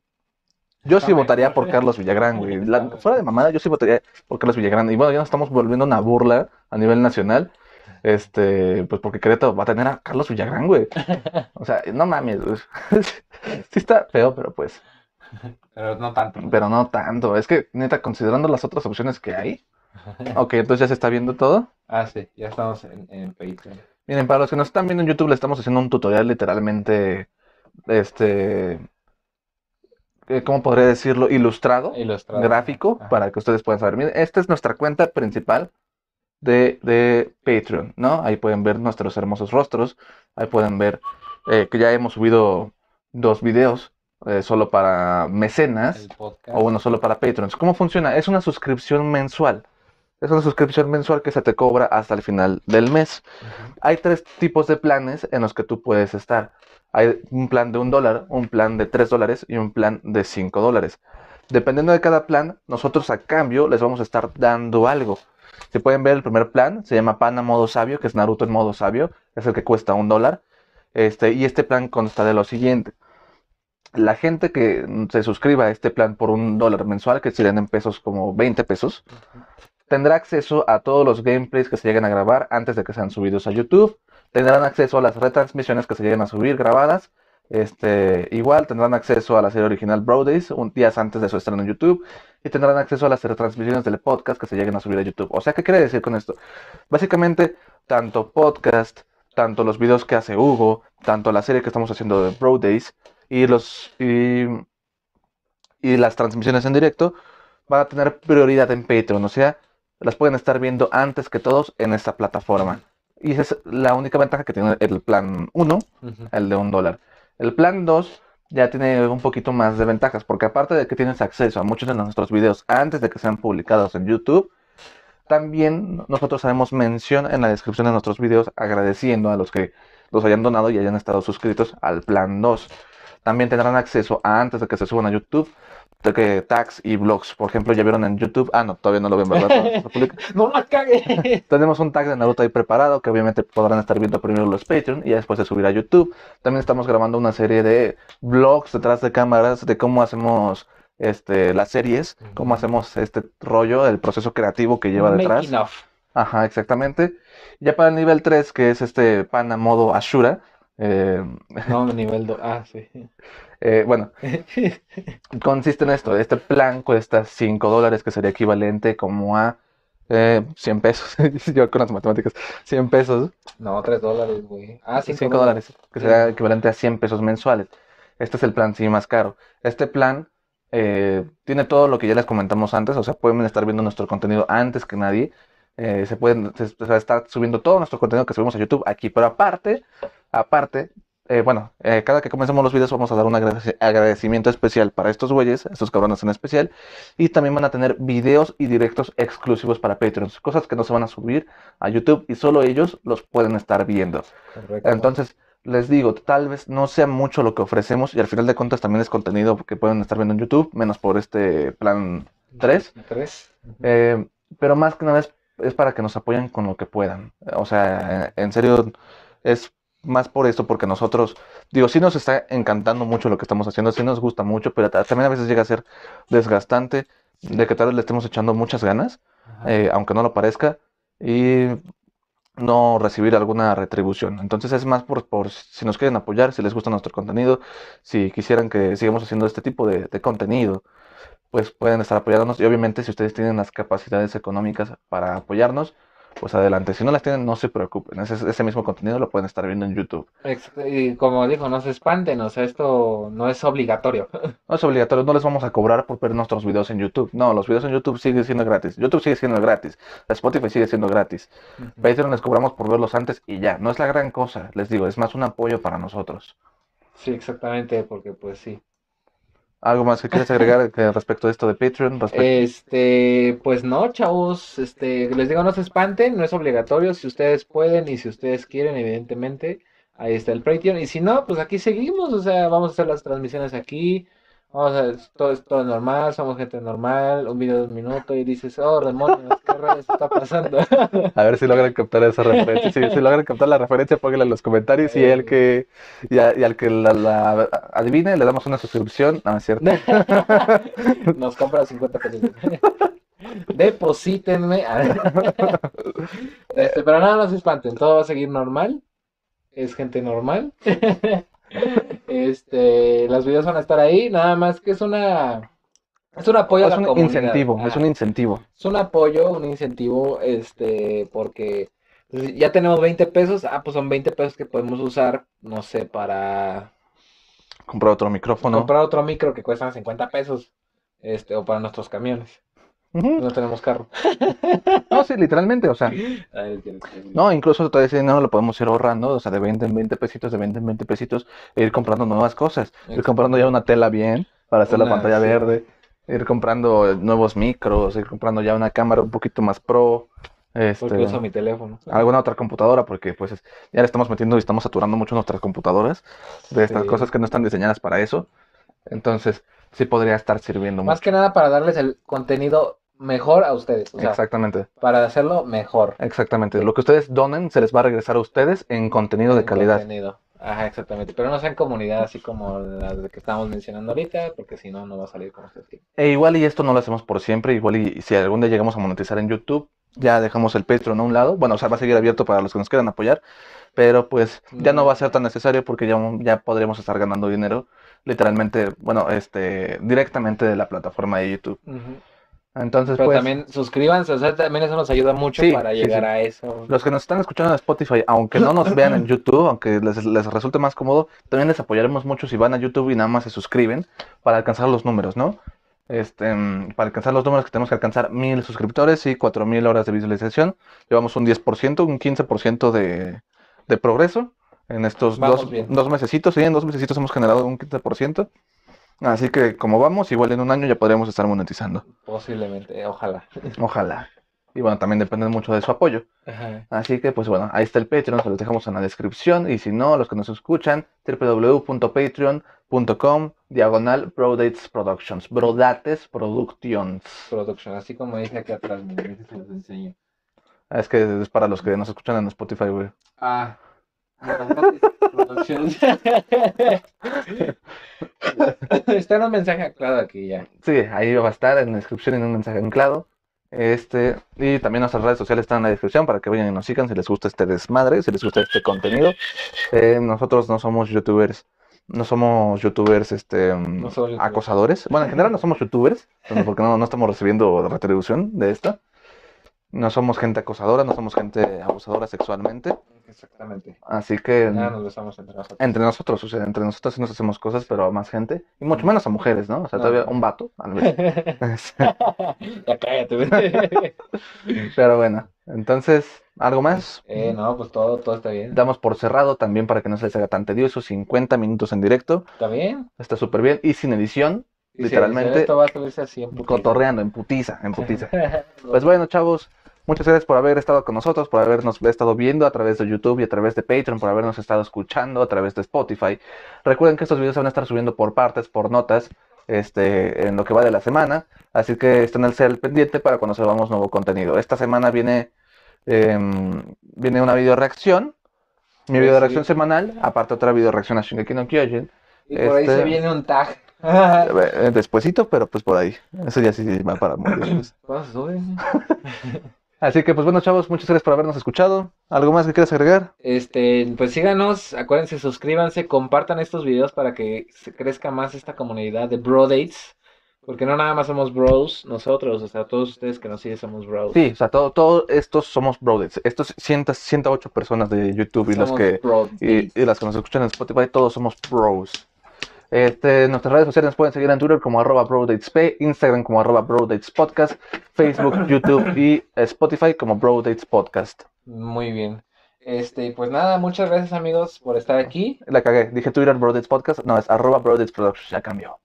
[SPEAKER 1] yo
[SPEAKER 6] Está
[SPEAKER 1] sí votaría por Carlos Villagrán, güey. La- fuera de mamada, yo sí votaría por Carlos Villagrán. Y bueno, ya nos estamos volviendo una burla a nivel nacional. Este, pues porque Querétaro va a tener a Carlos Villagrán, güey. O sea, no mames, güey. Sí está feo, pero pues,
[SPEAKER 6] Pero no tanto.
[SPEAKER 1] pero no tanto. Es que, neta, considerando las otras opciones que hay. Ok, entonces ya se está viendo todo.
[SPEAKER 6] Ah, sí, ya estamos en, en Patreon.
[SPEAKER 1] Miren, para los que nos están viendo en YouTube, le estamos haciendo un tutorial literalmente, este, eh, ¿cómo podría decirlo? Ilustrado,
[SPEAKER 6] Ilustrado.
[SPEAKER 1] gráfico,
[SPEAKER 6] Ajá.
[SPEAKER 1] para que ustedes puedan saber. Miren, esta es nuestra cuenta principal de, de Patreon, ¿no? Ahí pueden ver nuestros hermosos rostros, ahí pueden ver eh, que ya hemos subido dos videos eh, solo para mecenas. O bueno, solo para Patrons. ¿Cómo funciona? Es una suscripción mensual. Es una suscripción mensual que se te cobra hasta el final del mes. Hay tres tipos de planes en los que tú puedes estar. Hay un plan de un dólar, un plan de tres dólares y un plan de cinco dólares. Dependiendo de cada plan, nosotros a cambio les vamos a estar dando algo. Si pueden ver el primer plan, se llama Pana Modo Sabio, que es Naruto en modo sabio, es el que cuesta un dólar. Este, y este plan consta de lo siguiente. La gente que se suscriba a este plan por un dólar mensual, que serían en pesos como 20 pesos, tendrá acceso a todos los gameplays que se lleguen a grabar antes de que sean subidos a YouTube. Tendrán acceso a las retransmisiones que se lleguen a subir grabadas. Este, igual tendrán acceso a la serie original Brodays un días antes de su estreno en YouTube. Y tendrán acceso a las retransmisiones del podcast que se lleguen a subir a YouTube. O sea, ¿qué quiere decir con esto? Básicamente, tanto podcast, tanto los videos que hace Hugo, tanto la serie que estamos haciendo de Brodays y los y, y las transmisiones en directo van a tener prioridad en Patreon. O sea, las pueden estar viendo antes que todos en esta plataforma. Y esa es la única ventaja que tiene el plan 1, el de un dólar. El plan 2 ya tiene un poquito más de ventajas, porque aparte de que tienes acceso a muchos de nuestros videos antes de que sean publicados en YouTube, también nosotros haremos mención en la descripción de nuestros videos agradeciendo a los que los hayan donado y hayan estado suscritos al plan 2. También tendrán acceso a antes de que se suban a YouTube de que tags y blogs, por ejemplo, ya vieron en YouTube. Ah, no, todavía no lo ven, ¿verdad?
[SPEAKER 6] no la cague.
[SPEAKER 1] Tenemos un tag de Naruto ahí preparado que obviamente podrán estar viendo primero los Patreon y después se subirá a YouTube. También estamos grabando una serie de vlogs detrás de cámaras de cómo hacemos este, las series, cómo hacemos este rollo, el proceso creativo que lleva detrás. Ajá, exactamente. Ya para el nivel 3, que es este pana modo Ashura. Eh...
[SPEAKER 6] No, nivel 2. Ah, sí.
[SPEAKER 1] Eh, bueno, consiste en esto. Este plan cuesta 5 dólares, que sería equivalente como a eh, 100 pesos. Yo con las matemáticas, 100 pesos.
[SPEAKER 6] No, 3 dólares, güey. Ah,
[SPEAKER 1] 5 dólares, que sería equivalente a 100 pesos mensuales. Este es el plan sí más caro. Este plan eh, tiene todo lo que ya les comentamos antes, o sea, pueden estar viendo nuestro contenido antes que nadie. Eh, se pueden estar subiendo todo nuestro contenido que subimos a YouTube aquí, pero aparte, aparte, eh, bueno, eh, cada que comencemos los videos vamos a dar un agradecimiento especial para estos güeyes, estos cabrones en especial, y también van a tener videos y directos exclusivos para Patreons, cosas que no se van a subir a YouTube y solo ellos los pueden estar viendo. Entonces, les digo, tal vez no sea mucho lo que ofrecemos y al final de cuentas también es contenido que pueden estar viendo en YouTube, menos por este plan 3. Eh, pero más que nada es, es, para que nos apoyen con lo que puedan. O sea, en serio, es más por esto, porque nosotros, digo, sí nos está encantando mucho lo que estamos haciendo, sí nos gusta mucho, pero también a veces llega a ser desgastante de que tal vez le estemos echando muchas ganas, eh, aunque no lo parezca, y no recibir alguna retribución. Entonces es más por, por, si nos quieren apoyar, si les gusta nuestro contenido, si quisieran que sigamos haciendo este tipo de, de contenido, pues pueden estar apoyándonos y obviamente si ustedes tienen las capacidades económicas para apoyarnos, pues adelante. Si no las tienen, no se preocupen. Ese, ese mismo contenido lo pueden estar viendo en YouTube.
[SPEAKER 6] Y como dijo, no se espanten, o sea, esto no es obligatorio.
[SPEAKER 1] No es obligatorio, no les vamos a cobrar por ver nuestros videos en YouTube. No, los videos en YouTube siguen siendo gratis. YouTube sigue siendo gratis. Spotify sigue siendo gratis. Patreon les cobramos por verlos antes y ya. No es la gran cosa, les digo, es más un apoyo para nosotros.
[SPEAKER 6] Sí, exactamente, porque pues sí.
[SPEAKER 1] ¿Algo más que quieras agregar respecto a esto de Patreon?
[SPEAKER 6] Este, pues no, chavos, este, les digo, no se espanten, no es obligatorio, si ustedes pueden y si ustedes quieren, evidentemente, ahí está el Patreon, y si no, pues aquí seguimos, o sea, vamos a hacer las transmisiones aquí, Vamos a ver, todo es todo normal, somos gente normal, un video de un minuto y dices, oh, demonios, ¿qué rayos está pasando?
[SPEAKER 1] A ver si logran captar esa referencia. Si, si logran captar la referencia, pónganla en los comentarios y, el que, y, al que la, adivine le damos una suscripción. No, es cierto.
[SPEAKER 6] Nos compra 50 pesos. Deposítenme. Este, pero nada, no se espanten, todo va a seguir normal. Es gente normal. Este, los videos van a estar ahí, nada más que es una es un apoyo
[SPEAKER 1] es un incentivo, es un incentivo.
[SPEAKER 6] Es un apoyo, un incentivo, este, porque ya tenemos 20 pesos, ah, pues son 20 pesos que podemos usar, no sé, para
[SPEAKER 1] comprar otro micrófono.
[SPEAKER 6] Comprar otro micro que cuesta 50 pesos, este, o para nuestros camiones. No tenemos carro.
[SPEAKER 1] no, sí, literalmente, o sea. No, incluso todo ese dinero lo podemos ir ahorrando, o sea, de 20 en 20 pesitos, de 20 en 20 pesitos, e ir comprando nuevas cosas. Ir comprando ya una tela bien para hacer la pantalla verde, ir comprando nuevos micros, ir comprando ya una cámara un poquito más pro.
[SPEAKER 6] Este, porque uso mi teléfono.
[SPEAKER 1] Alguna otra computadora, porque pues ya le estamos metiendo y estamos saturando mucho nuestras computadoras de estas cosas que no están diseñadas para eso. Entonces, sí podría estar sirviendo
[SPEAKER 6] Más que nada para darles el contenido mejor a ustedes.
[SPEAKER 1] Exactamente.
[SPEAKER 6] Para hacerlo mejor.
[SPEAKER 1] Exactamente. Lo que ustedes donen se les va a regresar a ustedes en contenido de calidad.
[SPEAKER 6] Contenido. Ajá, exactamente. Pero no sean comunidad así como las que estamos mencionando ahorita, porque si no, no va a salir como ustedes
[SPEAKER 1] E igual y esto no lo hacemos por siempre, igual y si algún día llegamos a monetizar en YouTube, ya dejamos el Patreon a un lado. Bueno, o sea, va a seguir abierto para los que nos quieran apoyar, pero pues ya no va a ser tan necesario porque ya, ya podremos estar ganando dinero literalmente, bueno, este, directamente de la plataforma de YouTube. Entonces,
[SPEAKER 6] Pero pues, también suscríbanse, o sea, también eso nos ayuda mucho para llegar a eso.
[SPEAKER 1] Los que nos están escuchando en Spotify, aunque no nos vean en YouTube, aunque les, les, resulte más cómodo, también les apoyaremos mucho si van a YouTube y nada más se suscriben para alcanzar los números, ¿no? Este, mm, para alcanzar los números que tenemos que alcanzar mil suscriptores y cuatro mil horas de visualización. Llevamos un 10%, un 15% de, de progreso en estos
[SPEAKER 6] Vamos
[SPEAKER 1] dos,
[SPEAKER 6] bien.
[SPEAKER 1] dos mesecitos. Sí, en dos mesecitos hemos generado un 15%. Así que como vamos, igual en un año ya podremos estar monetizando.
[SPEAKER 6] Posiblemente, ojalá.
[SPEAKER 1] Ojalá. Y bueno, también depende mucho de su apoyo.
[SPEAKER 6] Ajá.
[SPEAKER 1] Así que, pues bueno, ahí está el Patreon, se los dejamos en la descripción. Y si no, los que nos escuchan, www.patreon.com, diagonal Brodates Productions. Brodates Productions.
[SPEAKER 6] Production, así como dice aquí atrás, se los enseño.
[SPEAKER 1] Es que es para los que nos escuchan en Spotify, güey.
[SPEAKER 6] Ah. Está en un mensaje aclarado aquí ya.
[SPEAKER 1] Sí, ahí va a estar en la descripción en un mensaje anclado. Este, y también nuestras redes sociales están en la descripción para que vayan y nos sigan si les gusta este desmadre, si les gusta este contenido. Eh, nosotros no somos youtubers, no somos youtubers este,
[SPEAKER 6] No somos youtubers.
[SPEAKER 1] acosadores. Bueno, en general no somos youtubers, porque no, no estamos recibiendo retribución de esto. No somos gente acosadora, no somos gente abusadora sexualmente.
[SPEAKER 6] Exactamente.
[SPEAKER 1] Así que
[SPEAKER 6] Nada, nos besamos entre nosotros.
[SPEAKER 1] entre nosotros, o sea, entre nosotros sí nos hacemos cosas, pero a más gente. Y mucho menos a mujeres, ¿no? O sea,
[SPEAKER 6] No.
[SPEAKER 1] todavía un vato, tal vez.
[SPEAKER 6] ya cállate, güey.
[SPEAKER 1] Pero bueno, entonces, ¿algo más?
[SPEAKER 6] Eh, no, pues todo, todo está bien.
[SPEAKER 1] Damos por cerrado también para que no se les haga tan tedioso, 50 minutos en directo,
[SPEAKER 6] ¿Está bien?
[SPEAKER 1] está súper bien, y sin edición, Literalmente,
[SPEAKER 6] Esto va a subirse así en putiza.
[SPEAKER 1] cotorreando, en putiza, en putiza. Pues bueno, chavos, muchas gracias por haber estado con nosotros, por habernos estado viendo a través de YouTube y a través de Patreon, por habernos estado escuchando a través de Spotify. Recuerden que estos videos se van a estar subiendo por partes, por notas, este, en lo que va de la semana, así que estén al ser pendiente para cuando subamos nuevo contenido. Esta semana viene, em, viene una video reacción, mi
[SPEAKER 6] Sí,
[SPEAKER 1] video
[SPEAKER 6] sí.
[SPEAKER 1] reacción semanal, aparte otra video reacción a Shingeki no Kyojin.
[SPEAKER 6] Y por ahí
[SPEAKER 1] Este-
[SPEAKER 6] se viene un tag.
[SPEAKER 1] Eh, Despuésito, pero pues por ahí. Eso ya sí va para muy Así que, pues bueno, chavos, muchas gracias por habernos escuchado. ¿Algo más que quieras agregar?
[SPEAKER 6] Este, pues síganos, acuérdense, suscríbanse, compartan estos videos para que se crezca más esta comunidad de bro dates. Porque no nada más somos bros nosotros, o sea, todos ustedes que nos siguen somos bros.
[SPEAKER 1] Sí, o sea, todo, todo estos somos brothers. Estos 100, 108 personas de YouTube y los que y las que nos escuchan en Spotify, todos somos bros. Este, nuestras redes sociales pueden seguir en Twitter como arroba brodatesp, Instagram como arroba brodatespodcast, Facebook, YouTube y Spotify como brodatespodcast.
[SPEAKER 6] Muy bien. Este, pues nada, muchas gracias amigos por estar aquí.
[SPEAKER 1] La cagué, dije Twitter brodatespodcast, no, es arroba brodatesproductions, ya cambió.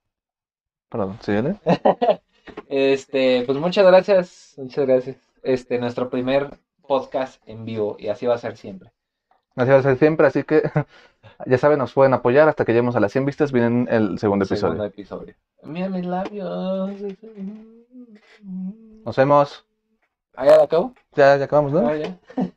[SPEAKER 1] Perdón, ¿sí? viene?
[SPEAKER 6] Este, pues muchas gracias, muchas gracias. Este, nuestro primer podcast en vivo y así va a ser siempre.
[SPEAKER 1] Así va a ser siempre, así que ya saben, nos pueden apoyar hasta que lleguemos a las 100 vistas, vienen el segundo episodio.
[SPEAKER 6] Segundo episodio. Mira mis labios.
[SPEAKER 1] Nos vemos.
[SPEAKER 6] ¿Ah, ya acabo?
[SPEAKER 1] Ya, ya acabamos, ¿no?
[SPEAKER 6] Ah, ya.